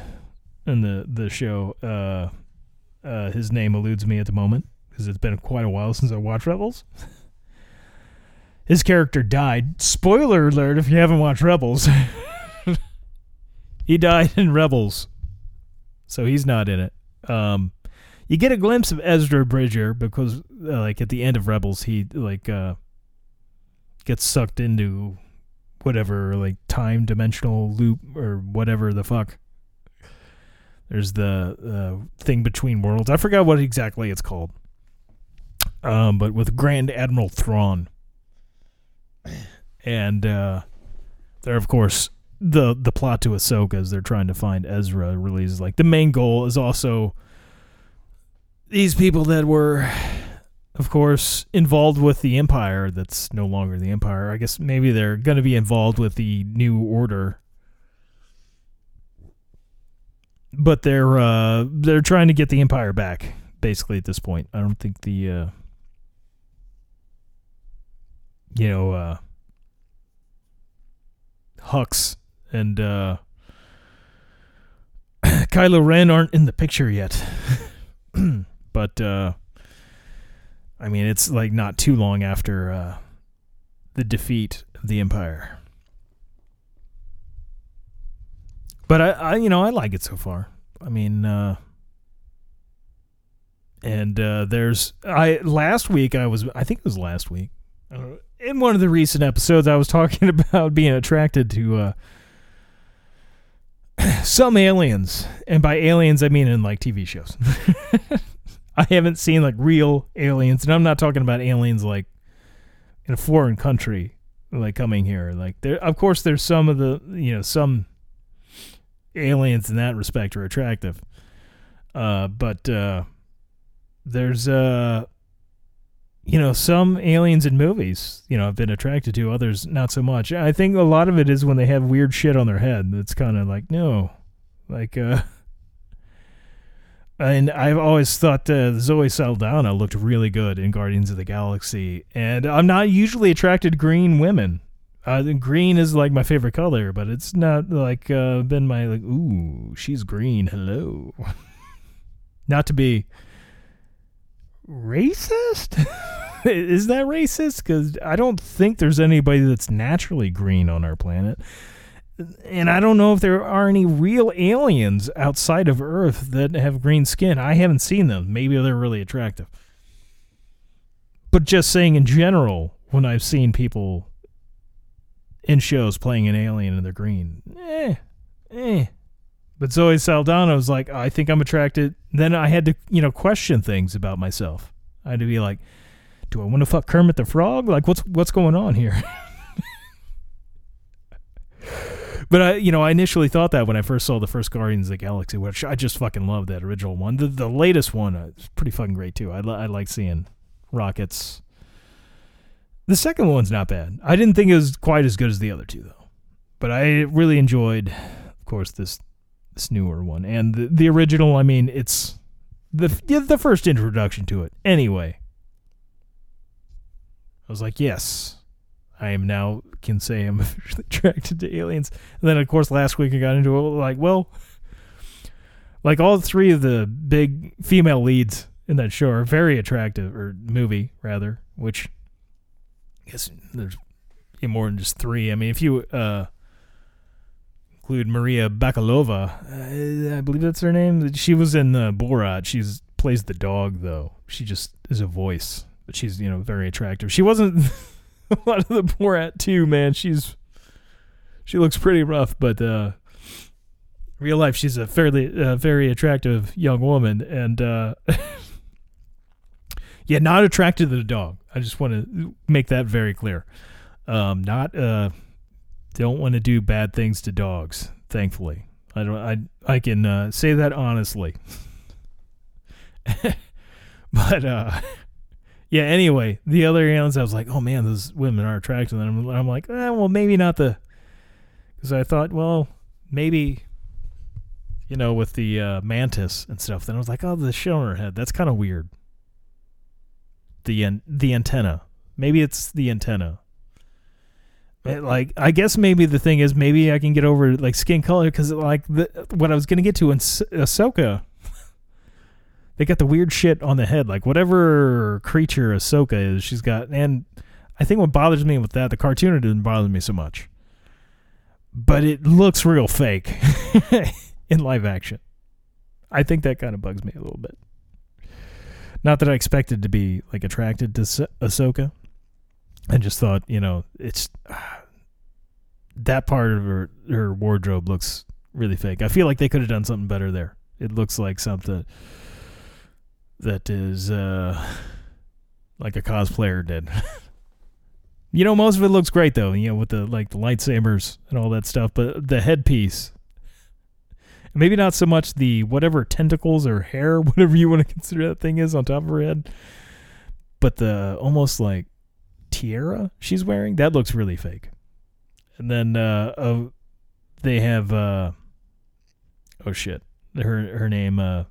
in the the show. Uh, uh, his name eludes me at the moment because it's been quite a while since I watched Rebels. his character died. Spoiler alert if you haven't watched Rebels. he died in Rebels. So he's not in it. Um you get a glimpse of Ezra Bridger because uh, like at the end of Rebels he like uh gets sucked into whatever like time dimensional loop or whatever the fuck. There's the uh, thing between worlds. I forgot what exactly it's called. Um, but with Grand Admiral Thrawn and uh, they're of course the the plot to Ahsoka is they're trying to find Ezra. Really is like the main goal is also these people that were, of course, involved with the Empire. That's no longer the Empire. I guess maybe they're going to be involved with the New Order. But they're uh, they're trying to get the Empire back, basically at this point. I don't think the uh, you know uh, Hux and uh, Kylo Ren aren't in the picture yet. but uh, I mean, it's like not too long after uh, the defeat of the Empire. But I, I, you know, I like it so far. I mean, uh, and uh, there's I last week I was I think it was last week uh, in one of the recent episodes I was talking about being attracted to uh, some aliens, and by aliens I mean in like TV shows. I haven't seen like real aliens, and I'm not talking about aliens like in a foreign country, like coming here. Like there, of course, there's some of the you know some aliens in that respect are attractive, uh, but uh, there's uh you know some aliens in movies you know i've been attracted to others not so much. I think a lot of it is when they have weird shit on their head that's kind of like no like uh and i've always thought uh, zoe saldana looked really good in guardians of the galaxy and i'm not usually attracted to green women. Uh, green is like my favorite color but it's not like uh, been my like ooh she's green hello. Not to be racist? Is that racist? Because I don't think there's anybody that's naturally green on our planet. And I don't know if there are any real aliens outside of Earth that have green skin. I haven't seen them. Maybe they're really attractive. But just saying in general, when I've seen people in shows playing an alien and they're green, eh, eh. But Zoe Saldana was like, I think I'm attracted. Then I had to, you know, question things about myself. I had to be like, do I want to fuck Kermit the Frog? Like, what's what's going on here? but I, you know, I initially thought that when I first saw the first Guardians of the Galaxy, which I just fucking love that original one. The the latest one uh, is pretty fucking great too. I I like seeing rockets. The second one's not bad. I didn't think it was quite as good as the other two though, but I really enjoyed, of course, this this newer one and the, the original. I mean, it's the the first introduction to it. Anyway, I was like, yes, I am now can say I'm officially attracted to aliens. And then of course last week I got into it like, well, like all three of the big female leads in that show are very attractive or movie rather, which I guess there's more than just three. I mean, if you uh include Maria Bakalova. Uh, I believe that's her name. She was in uh, Borat. She plays the dog though. She just is a voice, but she's you know very attractive. She wasn't a lot of the Borat too, man. She's she looks pretty rough, but uh, real life, she's a fairly uh, very attractive young woman, and uh, yeah, not attracted to the dog. I just want to make that very clear. Um, not uh, don't want to do bad things to dogs. Thankfully, I don't. I I can uh, say that honestly. but uh, yeah. Anyway, the other aliens, I was like, oh man, those women are attractive. And I'm, I'm like, eh, well, maybe not the. Because I thought, well, maybe you know, with the uh, mantis and stuff. Then I was like, oh, the shell on her head. That's kind of weird. The the antenna. Maybe it's the antenna. It, like I guess maybe the thing is maybe I can get over like skin color because like the, what I was gonna get to in Ahsoka, they got the weird shit on the head. Like whatever creature Ahsoka is, she's got. And I think what bothers me with that, the cartoon didn't bother me so much, but it looks real fake in live action. I think that kind of bugs me a little bit. Not that I expected to be like attracted to S- Ahsoka. I just thought, you know, it's ah, that part of her her wardrobe looks really fake. I feel like they could have done something better there. It looks like something that is uh like a cosplayer did. you know, most of it looks great though, you know, with the like the lightsabers and all that stuff, but the headpiece maybe not so much the whatever tentacles or hair, whatever you want to consider that thing is on top of her head, but the almost like tiara she's wearing that looks really fake. And then uh, uh they have uh oh shit her her name uh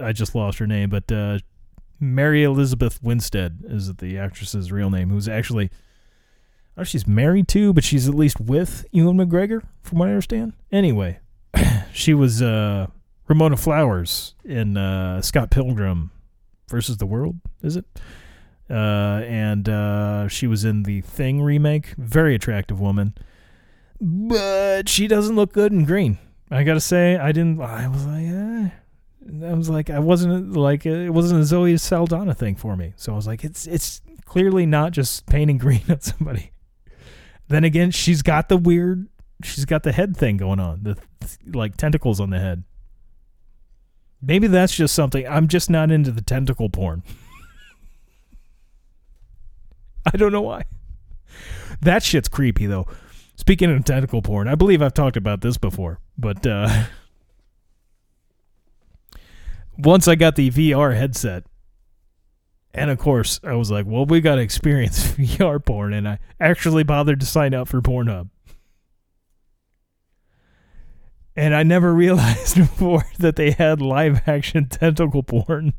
I just lost her name, but uh Mary Elizabeth Winstead is the actress's real name, who's actually I don't know if she's married to, but she's at least with Ewan McGregor, from what I understand. Anyway, she was uh, Ramona Flowers in uh, Scott Pilgrim versus the World, is it? Uh, and uh, she was in the Thing remake. Very attractive woman, but she doesn't look good in green. I gotta say, I didn't. I was like, eh. I was like, I wasn't like it wasn't a Zoe Saldana thing for me. So I was like, it's it's clearly not just painting green on somebody. Then again, she's got the weird, she's got the head thing going on, the like tentacles on the head. Maybe that's just something. I'm just not into the tentacle porn. I don't know why. That shit's creepy though. Speaking of tentacle porn, I believe I've talked about this before, but uh once I got the VR headset, and of course, I was like, well, we got to experience VR porn. And I actually bothered to sign up for Pornhub. And I never realized before that they had live action tentacle porn.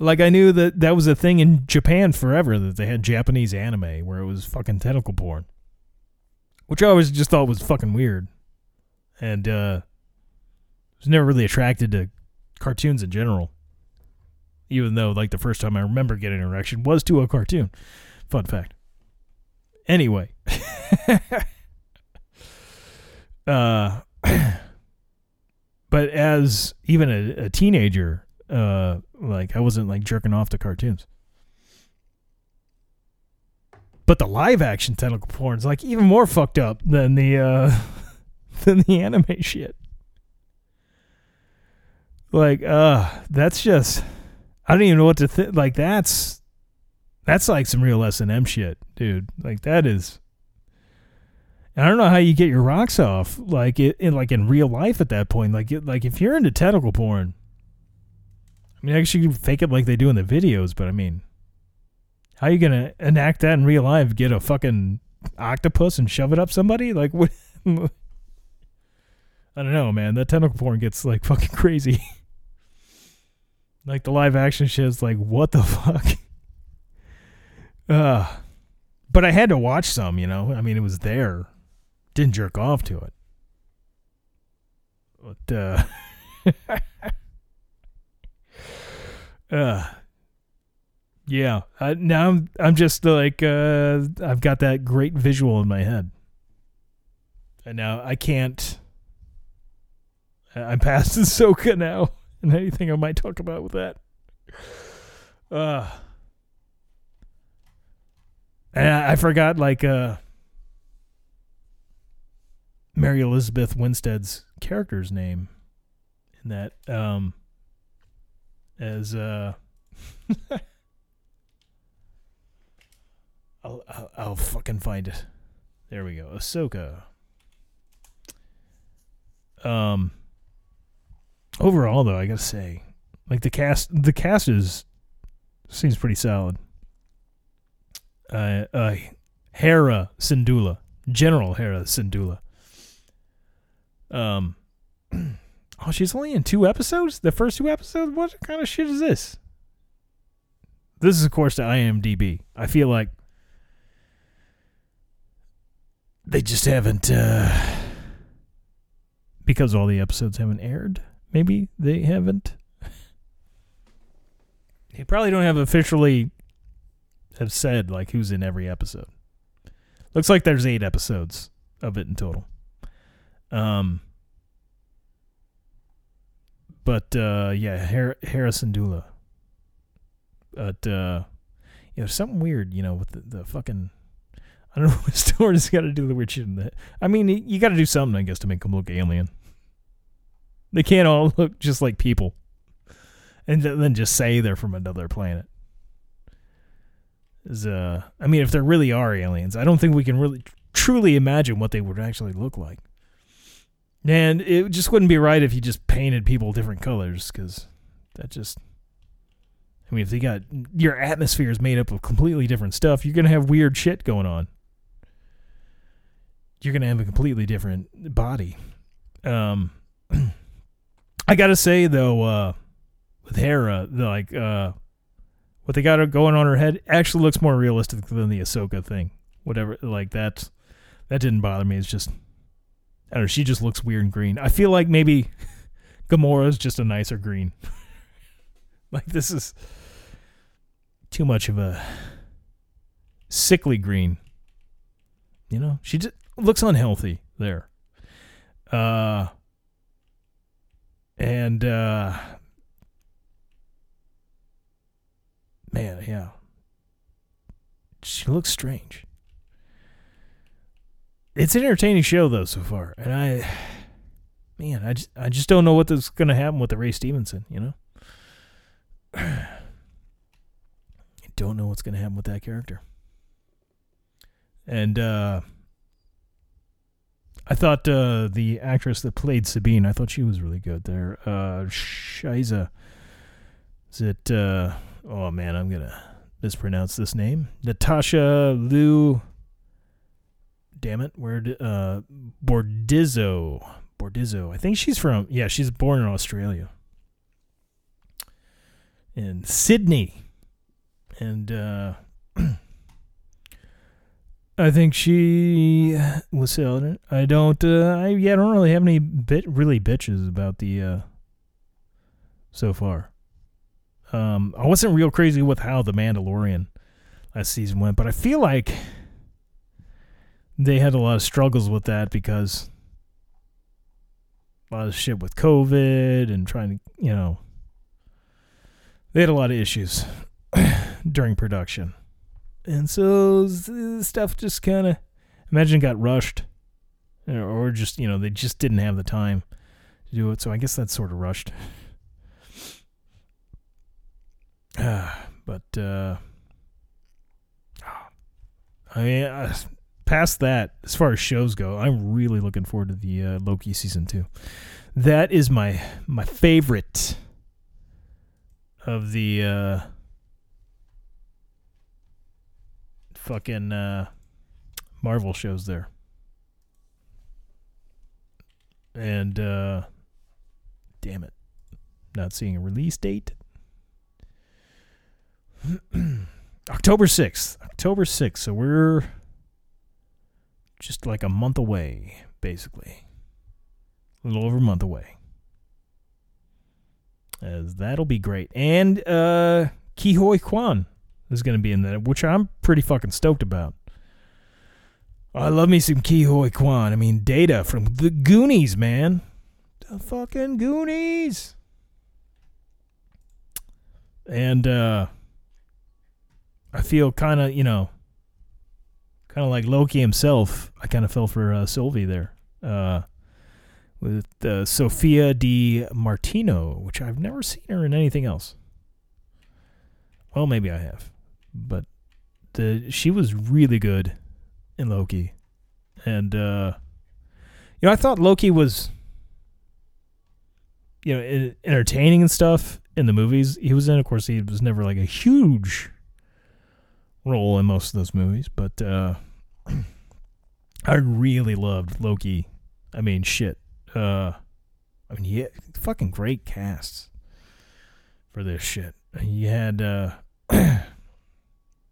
Like, I knew that that was a thing in Japan forever, that they had Japanese anime where it was fucking tentacle porn. Which I always just thought was fucking weird. And, uh, was never really attracted to cartoons in general even though like the first time I remember getting an erection was to a cartoon. Fun fact. Anyway. uh but as even a, a teenager, uh like I wasn't like jerking off to cartoons. But the live action tentacle porn is like even more fucked up than the uh than the anime shit. Like, uh, that's just I don't even know what to think. Like that's that's like some real S and M shit, dude. Like that is. I don't know how you get your rocks off, like it, in like in real life at that point. Like it, like if you're into tentacle porn, I mean, I guess you can fake it like they do in the videos, but I mean, how are you gonna enact that in real life? Get a fucking octopus and shove it up somebody? Like what? I don't know, man. That tentacle porn gets like fucking crazy. Like the live action shit's like, what the fuck? Uh but I had to watch some, you know. I mean, it was there. Didn't jerk off to it. But uh uh yeah, now I'm I'm just like uh I've got that great visual in my head. And now I can't. I'm past Ahsoka now. And anything I might talk about with that. Uh and I, I forgot like uh Mary Elizabeth Winstead's character's name in that um as uh I'll, I'll I'll fucking find it. There we go. Ahsoka. Um overall though, I got to say like the cast the cast is seems pretty solid. Uh uh Hera Syndulla, General Hera Syndulla. Um Oh, she's only in two episodes? The first two episodes? What kind of shit is this? This is, of course, the IMDb. I feel like they just haven't, uh, because all the episodes haven't aired. Maybe they haven't. They probably don't have officially have said like who's in every episode. Looks like there's eight episodes of it in total. Um, but uh, yeah, Har- Hera Syndulla. But uh, you know, something weird, you know, with the, the fucking. I don't know what story's got to do the weird shit in that. I mean, you got to do something, I guess, to make them look alien. They can't all look just like people, and then just say they're from another planet. Is uh, I mean, if there really are aliens, I don't think we can really truly imagine what they would actually look like. And it just wouldn't be right if you just painted people different colors, because that just. I mean, if they got your atmosphere is made up of completely different stuff, you're gonna have weird shit going on. You're gonna have a completely different body. Um, I gotta say though, uh, with Hera, the, like uh, what they got going on her head actually looks more realistic than the Ahsoka thing. Whatever, like that, that didn't bother me. It's just I don't know. She just looks weird and green. I feel like maybe Gamora's just a nicer green. like this is too much of a sickly green. You know, she just looks unhealthy there. Uh and uh man, yeah. She looks strange it's an entertaining show though so far, and I, man, I just I just don't know what's going to happen with the Ray Stevenson. You know, I don't know what's going to happen with that character. And uh, I thought uh, the actress that played Sabine, I thought she was really good there. Uh, Shiza, is it? Uh, oh man, I'm gonna mispronounce this name. Natasha Liu damn it. Where uh Bordizzo. Bordizzo. I think she's from yeah, she's born in Australia. In Sydney. And uh I think she was selling it. I don't uh I yeah, I don't really have any bit really bitches about the uh so far. Um I wasn't real crazy with how the Mandalorian last season went, but I feel like they had a lot of struggles with that because a lot of shit with COVID and trying to, you know, they had a lot of issues during production. And so stuff just kind of, imagine got rushed or just, you know, they just didn't have the time to do it. So I guess that's sort of rushed. but, uh, I mean, uh, past that, as far as shows go, I'm really looking forward to the uh, Loki season two. That is my my favorite of the uh, fucking uh, Marvel shows there. And uh, damn it, not seeing a release date. October 6th. October 6th. So we're just like a month away, basically. A little over a month away. As that'll be great. And uh Huy Quan is to be in that, which I'm pretty fucking stoked about. I love me some Huy Quan. I mean, Data from the Goonies, man. The fucking Goonies. And uh I feel kind of, you know, kind of like Loki himself. I kind of fell for uh, Sylvie there. uh, with uh, Sophia Di Martino, which I've never seen her in anything else. Well, maybe I have, but the she was really good in Loki, and uh, you know I thought Loki was you know entertaining and stuff in the movies he was in. Of course, he was never like a huge role in most of those movies, but uh, I really loved Loki. I mean, shit. Uh, I mean, yeah, fucking great casts for this shit. You had uh,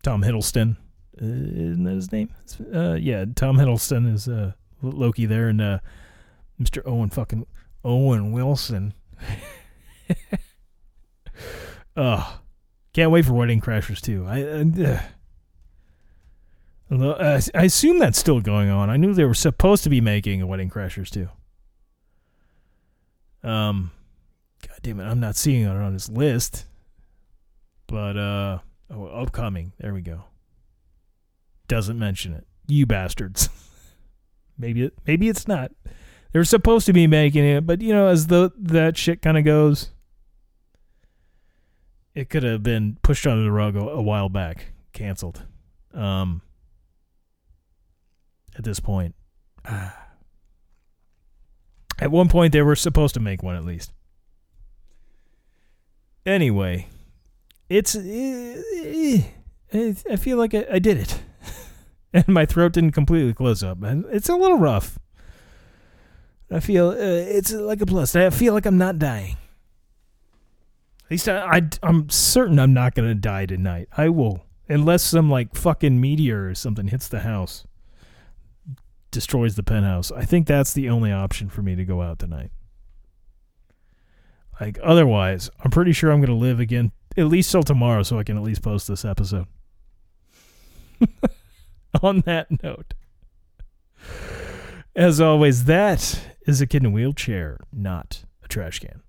Tom Hiddleston. Uh, isn't that his name? Uh, yeah, Tom Hiddleston is uh, Loki there, and uh, Mr. Owen fucking Owen Wilson. Ugh. Can't wait for Wedding Crashers too. I, uh, I assume that's still going on. I knew they were supposed to be making a Wedding Crashers too. Um, God damn it, I'm not seeing it on this list. But uh, oh, upcoming. There we go. Doesn't mention it. You bastards. maybe it. Maybe it's not. They're supposed to be making it, but you know, as the that shit kind of goes, it could have been pushed under the rug a, a while back, canceled. Um at this point. Ah. At one point, they were supposed to make one at least. Anyway, it's. Eh, eh, I feel like I, I did it. and my throat didn't completely close up. It's a little rough. I feel uh, it's like a plus. I feel like I'm not dying. At least I, I, I'm certain I'm not going to die tonight. I will. Unless some like fucking meteor or something hits the house destroys the penthouse. I think that's the only option for me to go out tonight. Like otherwise, I'm pretty sure I'm going to live again at least till tomorrow so I can at least post this episode. On that note, as always, that is a kid in a wheelchair, not a trash can.